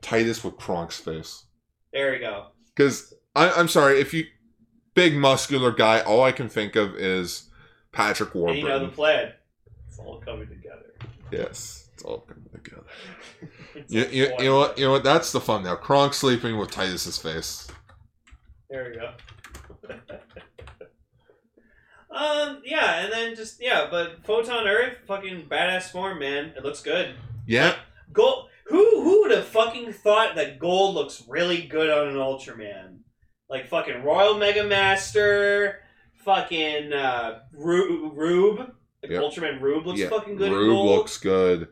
Titas with Kronk's face. There we go. Because I'm sorry, if you big muscular guy, all I can think of is Patrick And you know the Warburton. plan. It's all coming together. yes, it's all coming together. You, you, you know what? You know what? That's the fun now. Kronk sleeping with Titas's face. There we go. um, yeah, and then just yeah, but Photon Earth, fucking badass form, man. It looks good. Yeah, Gold. Who who would have fucking thought that gold looks really good on an Ultraman? Like fucking Royal Mega Master, fucking uh, Ru- Rube. Like Yep. Ultraman Rube looks yeah. fucking good. Rube looks good.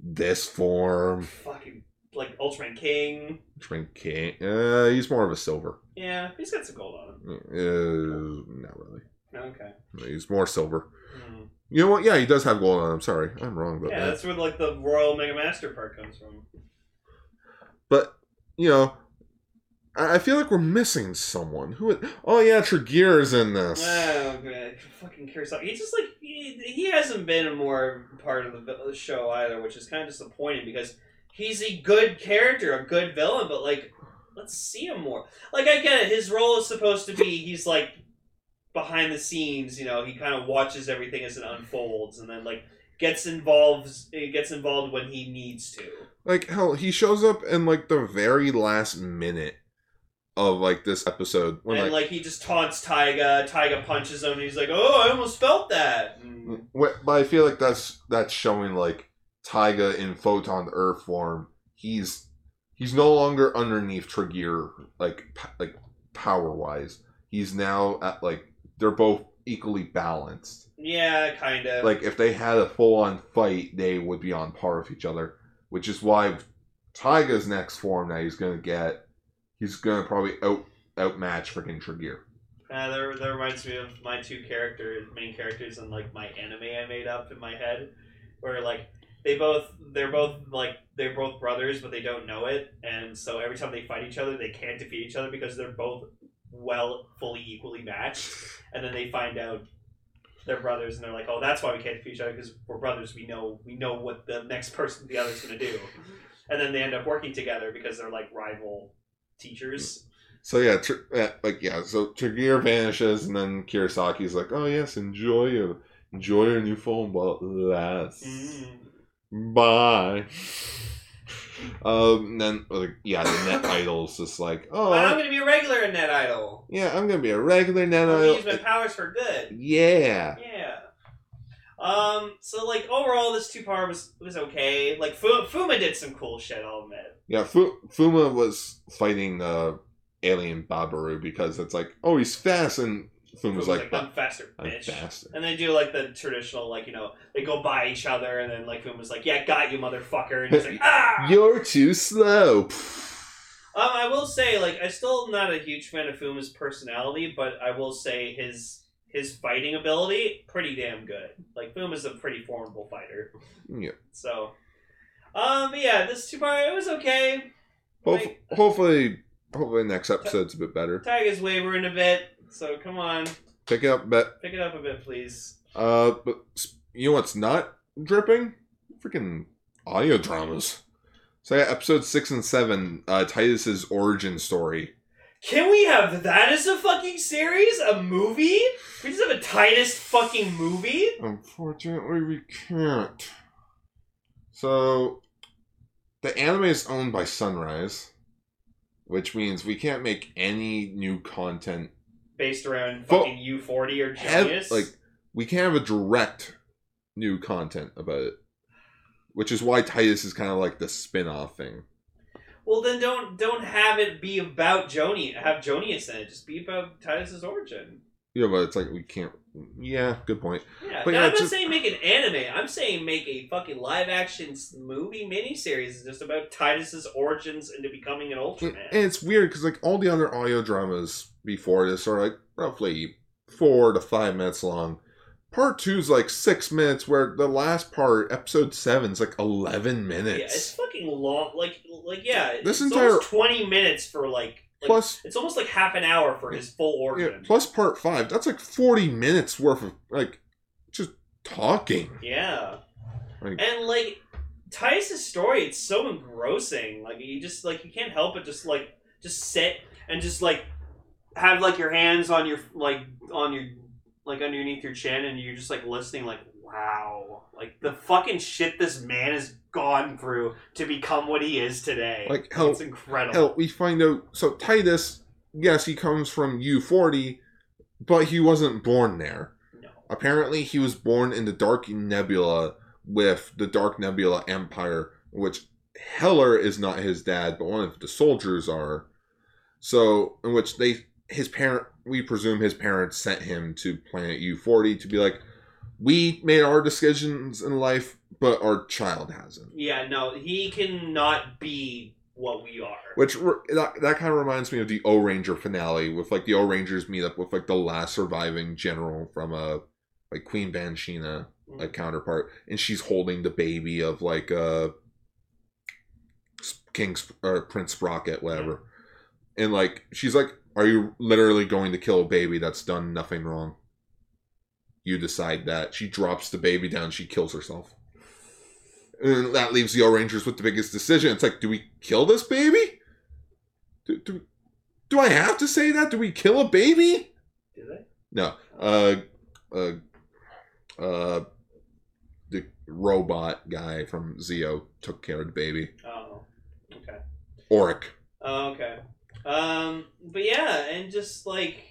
This form, fucking like Ultraman King. Trink King. Uh, he's more of a silver. Yeah, he's got some gold on him. Uh, not really. Okay. He's more silver. Hmm. You know what? Yeah, he does have gold on him. Sorry, I'm wrong about Yeah, that. that's where like the Royal Mega Master part comes from. But you know, I I feel like we're missing someone. Who? Oh yeah, Tregear's in this. Oh man, fucking Kurosawa. He's just like he, he hasn't been a more part of the show either, which is kind of disappointing because he's a good character, a good villain, but like let's see him more. Like I get it, his role is supposed to be he's like behind the scenes, you know, he kind of watches everything as it unfolds and then like gets involved gets involved when he needs to. Like hell, he shows up in like the very last minute of like this episode when and like, like, he just taunts Taiga, Taiga punches him and he's like, "Oh, I almost felt that." Mm. And- but I feel like that's that's showing like Taiga in photon Earth form. He's he's no longer underneath Tregear like like power wise. He's now at like they're both equally balanced. yeah, kind of. Like if they had a full on fight, they would be on par with each other. Which is why Taiga's next form that he's gonna get, he's gonna probably out outmatch freaking Tregear. Uh, that, that reminds me of my two characters, main characters, in like my anime I made up in my head, where like they both they're both like they're both brothers, but they don't know it, and so every time they fight each other, they can't defeat each other because they're both well fully equally matched, and then they find out they're brothers, and they're like, oh, that's why we can't defeat each other because we're brothers. We know we know what the next person the other's gonna do, and then they end up working together because they're like rival teachers. So yeah, tr- uh, like yeah, so Tregear vanishes, and then Kirisaki's like, "Oh yes, enjoy your enjoy your new phone, but less. Mm. Bye." Um, then like yeah, the net idol's just like, "Oh But I'm gonna be a regular in Net Idol. yeah, I'm gonna be a regular net I'm idol." use my powers for good. Yeah, Yeah. Um. So like overall, this two part was was okay. Like Fu- Fuma did some cool shit. I'll admit. yeah. Fu- Fuma was fighting the alien Babaru because it's like, oh, he's fast, and Fuma's was like, I'm faster, I'm bitch. faster. And they do like the traditional, like you know, they go by each other, and then like Fuma's like, "Yeah, got you, motherfucker," and he's like, "Ah." You're too slow. Um, I will say, like, I'm still not a huge fan of Fuma's personality, but I will say his his fighting ability pretty damn good. Like Fuma's a pretty formidable fighter. Yeah. So, um, but yeah, this two part it was okay. Like- hopefully, hopefully next episode's a bit better. Tag is wavering a bit, so come on, Pick it up, bet. pick it up a bit, please. Uh, but you know what's not dripping? Freaking audio dramas. So yeah, episode six and seven, uh, Titas's origin story. Can we have that as a fucking series? A movie? We just have a Titas fucking movie? Unfortunately, we can't. So, the anime is owned by Sunrise, which means we can't make any new content. Based around fucking U40 or Have, Genius? like, we can't have a direct new content about it, which is why Titas is kind of like the spin-off thing. Well, then don't don't have it be about Joni. Have Jonias in it. Just be about Titas's origin. Yeah, but it's like we can't. Yeah, good point. Yeah, But yeah, I'm not just- saying make an anime. I'm saying make a fucking live action movie miniseries just about Titas's origins into becoming an Ultraman. And it's weird because like all the other audio dramas before this are like roughly four to five minutes long. Part two is like six minutes, where the last part, episode seven, is like eleven minutes. yeah, it's fucking long. Like, like yeah, This it's entire- twenty minutes for like. Like plus, it's almost like half an hour for his full yeah, origin. plus part five. That's like forty minutes worth of like just talking. Yeah. Like- and like Titas's story, it's so engrossing. Like you just like you can't help but just like just sit and just like have like your hands on your like on your like underneath your chin and you're just like listening like wow. Like the fucking shit this man has gone through to become what he is today. Like, hell- it's incredible. Hell, we find out. So Titas, yes, he comes from U forty, but he wasn't born there. No. Apparently, he was born in the Dark Nebula with the Dark Nebula Empire, which Heller is not his dad, but one of the soldiers are. So, in which they, his parent, we presume his parents sent him to planet U40 to be like, we made our decisions in life, but our child hasn't. Yeah, no, he cannot be what we are. Which that, that kind of reminds me of the Ohranger finale with like the Ohrangers meet up with like the last surviving general from a like Queen Banshina, mm-hmm. a counterpart, and she's holding the baby of like uh S- King or Prince Sprocket, whatever, mm-hmm. and like she's like, "Are you literally going to kill a baby that's done nothing wrong?" You decide that. She drops the baby down. She kills herself. And that leaves the Ohrangers with the biggest decision. It's like, do we kill this baby? Do, do, do I have to say that? Do we kill a baby? They? No. Uh, uh, uh, the robot guy from Zeo took care of the baby. Oh, okay. Oric. Oh, okay. Um, but yeah, and just like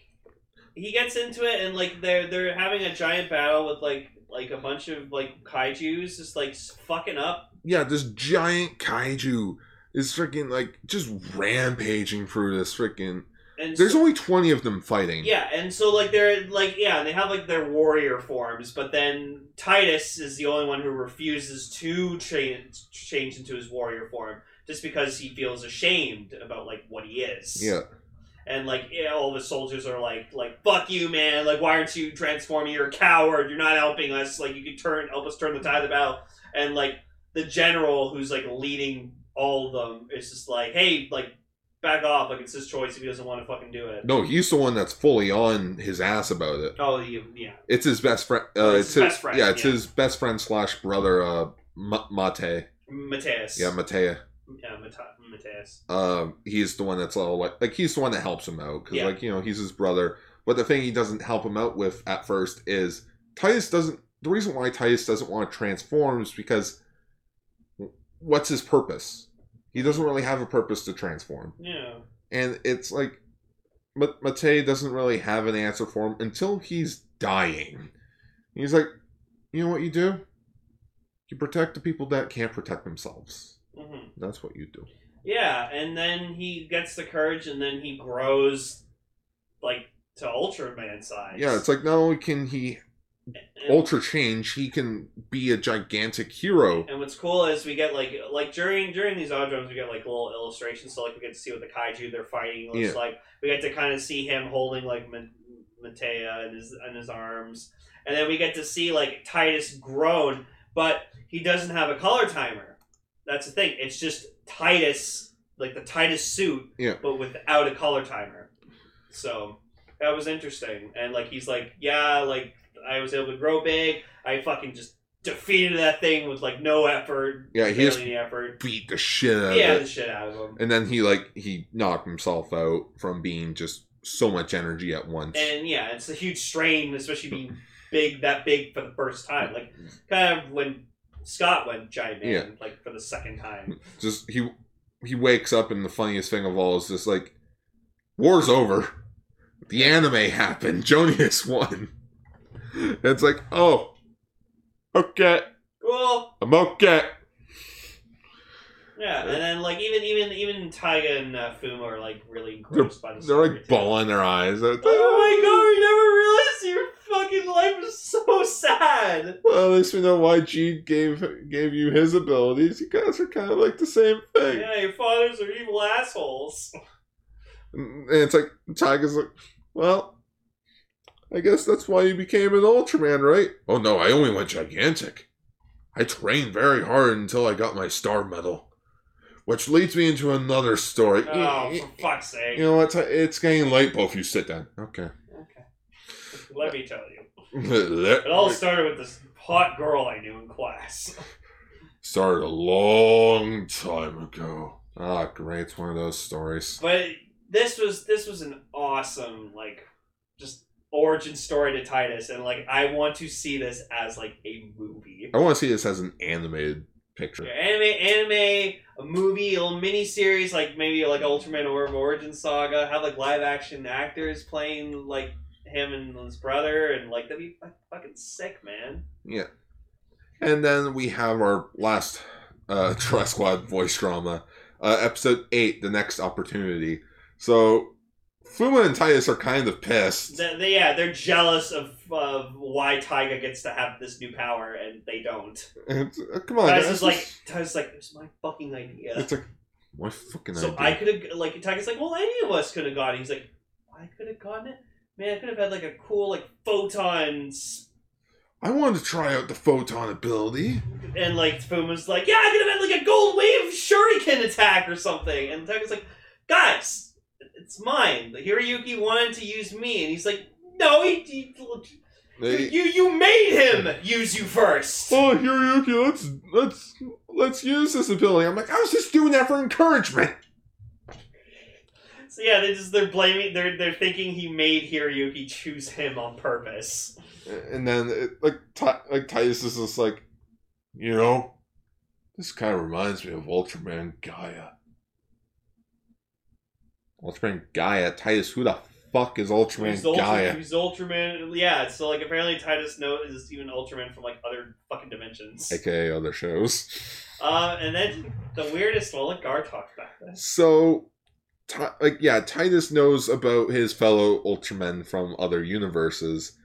he gets into it, and like they're they're having a giant battle with like like a bunch of like kaiju's just like fucking up. Yeah, this giant kaiju is freaking like just rampaging through this freaking. And There's so- only twenty of them fighting. yeah, and so like they're like yeah, and they have like their warrior forms, but then Titas is the only one who refuses to change change into his warrior form just because he feels ashamed about like what he is. Yeah. And like yeah, all the soldiers are like like fuck you man like why aren't you transforming you're a coward you're not helping us like you can turn help us turn the tide of the battle and like the general who's like leading all of them is just like hey like back off like it's his choice if he doesn't want to fucking do it No, he's the one that's fully on his ass about it. oh you, yeah It's his best friend. Uh, it's, it's his, best friend, Yeah, it's yeah. his best friend slash brother. Uh, Ma- Mate. Mateus Yeah, Matea. Yeah Mateus. um, he's the one that's all like, like he's the one that helps him out because Yeah. like you know he's his brother. But the thing he doesn't help him out with at first is Titas doesn't. The reason why Titas doesn't want to transform is because what's his purpose? He doesn't really have a purpose to transform, Yeah. and it's like Ma- Mate doesn't really have an answer for him until he's dying. He's like, you know what you do? You protect the people that can't protect themselves. Hmm That's what you do. Yeah, and then he gets the courage, and then he grows like to Ultraman size. Yeah, it's like not only can he And- ultra change, he can be a gigantic hero. And what's cool is we get like like during during these audios we get like little illustrations, so like we get to see what the kaiju they're fighting looks Yeah. like. We get to kind of see him holding like Ma- Matea in his in his arms, and then we get to see like Titas grown, but he doesn't have a color timer. That's the thing. It's just Titas, like the Titas suit, Yeah. but without a color timer. So that was interesting, and like he's like, yeah, like I was able to grow big. I fucking just defeated that thing with like no effort. Yeah, he just any effort. beat the shit out Yeah, of the shit out of him. And then he like he knocked himself out from being just so much energy at once. And yeah, it's a huge strain, especially being big that big for the first time. Like kind of when Scott went giant Yeah. like for the second time. just he he wakes up and the funniest thing of all is just like war's over. The anime happened. Jonias won. It's like, oh, okay, Cool. I'm okay. Yeah, and then like even even even Taiga and uh, Fuma are like really grossed by the they're like bawling their eyes. Like, Oh my god, we never realized your fucking life was so sad. Well, at least we know why Gene gave gave you his abilities. You guys are kind of like the same thing. Yeah, your fathers are evil assholes. And it's like Taiga's like, well, I guess that's why you became an Ultraman, right? Oh no, I only went gigantic. I trained very hard until I got my star medal, which leads me into another story. Oh, you, for fuck's sake. you know what? Ti- It's getting late. Both you sit down. Okay. Okay. Let me tell you. It all started with this hot girl I knew in class. started a long time ago. Ah, great. It's one of those stories. But this was this was an awesome like just origin story to Titas and like I want to see this as like a movie. I want to see this as an animated picture. Yeah, anime, anime, a movie, a little mini series, like maybe like Ultraman Orb Origin Saga. Have like live action actors playing like him and his brother, and like that'd be fucking sick, man. Yeah. And then we have our last uh Tri Squad voice drama. Uh episode eight, the next opportunity. So Fuma and Titas are kind of pissed. They, they- yeah, they're jealous of of why Taiga gets to have this new power and they don't. And uh, come on, Titas is like, Titas is like, it was my fucking idea. it's like my fucking So idea. I could have like Taiga's like, well, any of us could have gotten. it. He's like, I could have gotten it. Man, I could have had like a cool like photons I wanted to try out the photon ability. And like Fuma's like, yeah, I could have had like a gold wave shuriken attack or something. And Taiga's like, guys, it's mine. The Hiroyuki wanted to use me, and he's like, no, he, he They, you you made him use you first. oh, Hiroyuki, let's let's let's use this ability. I'm like, I was just doing that for encouragement. So yeah, they just they're blaming they're they're thinking he made Hiroyuki choose him on purpose. And then it, like like Titas is just like, you know, this kind of reminds me of Ultraman Gaia. Ultraman Gaia, Titas. Who the fuck is Ultraman He's Ultra, Gaia? he's Ultraman. Yeah, so like apparently Titas knows is even Ultraman from like other fucking dimensions. AKA other shows. Uh, and then the weirdest one, let Gar talk about this. So, Ti- like, yeah, Titas knows about his fellow Ultramen from other universes,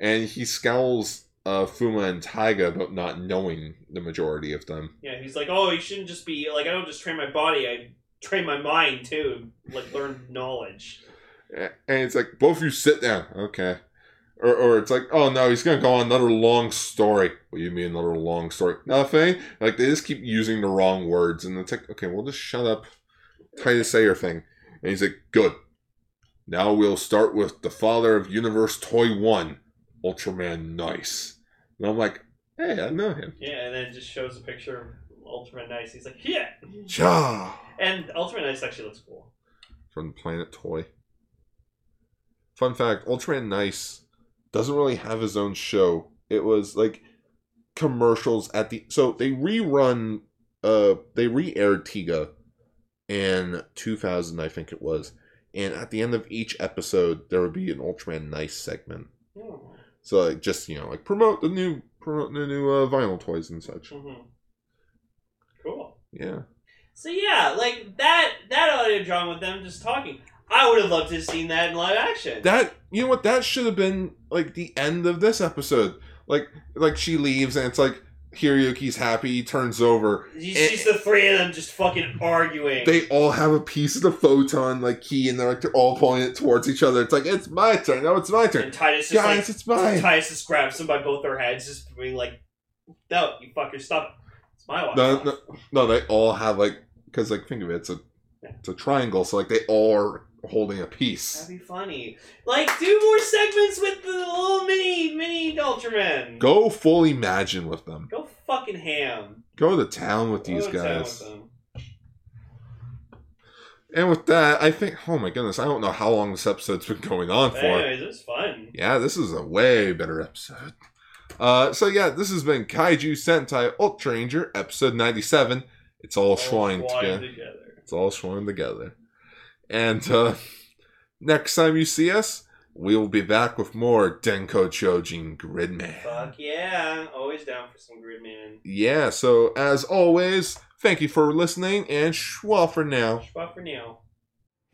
and he scowls uh, Fuma and Taiga about not knowing the majority of them. Yeah, he's like, oh, you shouldn't just be like, I don't just train my body, I train my mind too, like learn knowledge. And it's like, both of you sit down. Okay. Or, or it's like, oh no, he's going to go on another long story. What do you mean another long story? Nothing. Like, they just keep using the wrong words. And it's like, okay, well, just shut up. Titas say your thing. And he's like, good. Now we'll start with the father of Universe Toy 1, Ultraman Nice. And I'm like, hey, I know him. Yeah, and then it just shows a picture of Ultraman Nice. He's like, yeah. Ja! And Ultraman Nice actually looks cool. From Planet Toy. Fun fact Ultraman Nice doesn't really have his own show. It was like commercials at the. So they rerun. Uh, they re aired Tiga in 2000, I think it was. And at the end of each episode, there would be an Ultraman Nice segment. Oh. So like just you know like promote the new promote the new uh, vinyl toys and such. hmm Cool. Yeah. So yeah, like that that audio drama with them just talking. I would have loved to have seen that in live action. That you know what that should have been like the end of this episode. Like like she leaves and it's like Hiroyuki's happy, he turns over. you see the three of them just fucking arguing. They all have a piece of the photon like key and they're like they're all pointing it towards each other. It's like it's my turn. No, it's my turn. and Titas just Guys, like it's mine. Titas just grabs them by both their heads, just being like, "No, you fucker, stop! It's my watch." No, no, no, they all have like because like think of it, it's a it's a triangle, so like they all are holding a piece. That'd be funny. Like, do more segments with the little mini mini Ultraman. Go full imagine with them. Go fucking ham. Go to town with these to guys. with. And with that, I think, oh my goodness, I don't know how long this episode's been going on But for. anyways, it was fun. Yeah, this is a way better episode. Uh, so yeah, this has been Kaiju Sentai Ultra Ranger, episode 97. It's all All schwined together. together. It's all schwined together. And uh, next time you see us, we will be back with more Denko Chojin Gridman. Fuck yeah! Always down for some Gridman. Yeah, so as always, thank you for listening and schwa for now. Spot for now.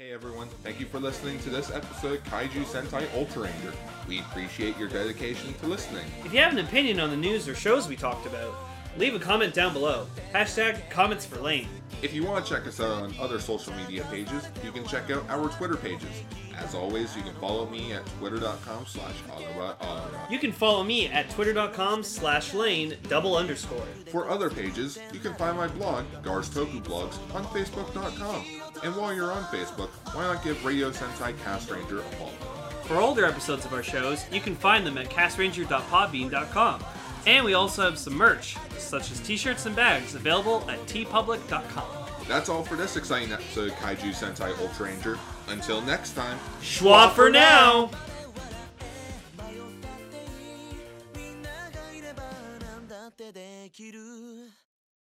Hey everyone, thank you for listening to this episode of Kaiju Sentai Ultra Ranger. We appreciate your dedication to listening. If you have an opinion on the news or shows we talked about, leave a comment down below. Hashtag comments for Lane. If you want to check us out on other social media pages, you can check out our Twitter pages. As always, you can follow me at twitter.com slash You can follow me at twitter.com slash lane double underscore. For other pages, you can find my blog, Gars Toku Blogs, on facebook.com. And while you're on Facebook, why not give Radio Sentai Cast Ranger a follow? For older episodes of our shows, you can find them at castranger.podbean.com. And we also have some merch, such as t-shirts and bags, available at teepublic.com. That's all for this exciting episode of Kaiju Sentai Ultra Ranger. Until next time, Schwa for now! み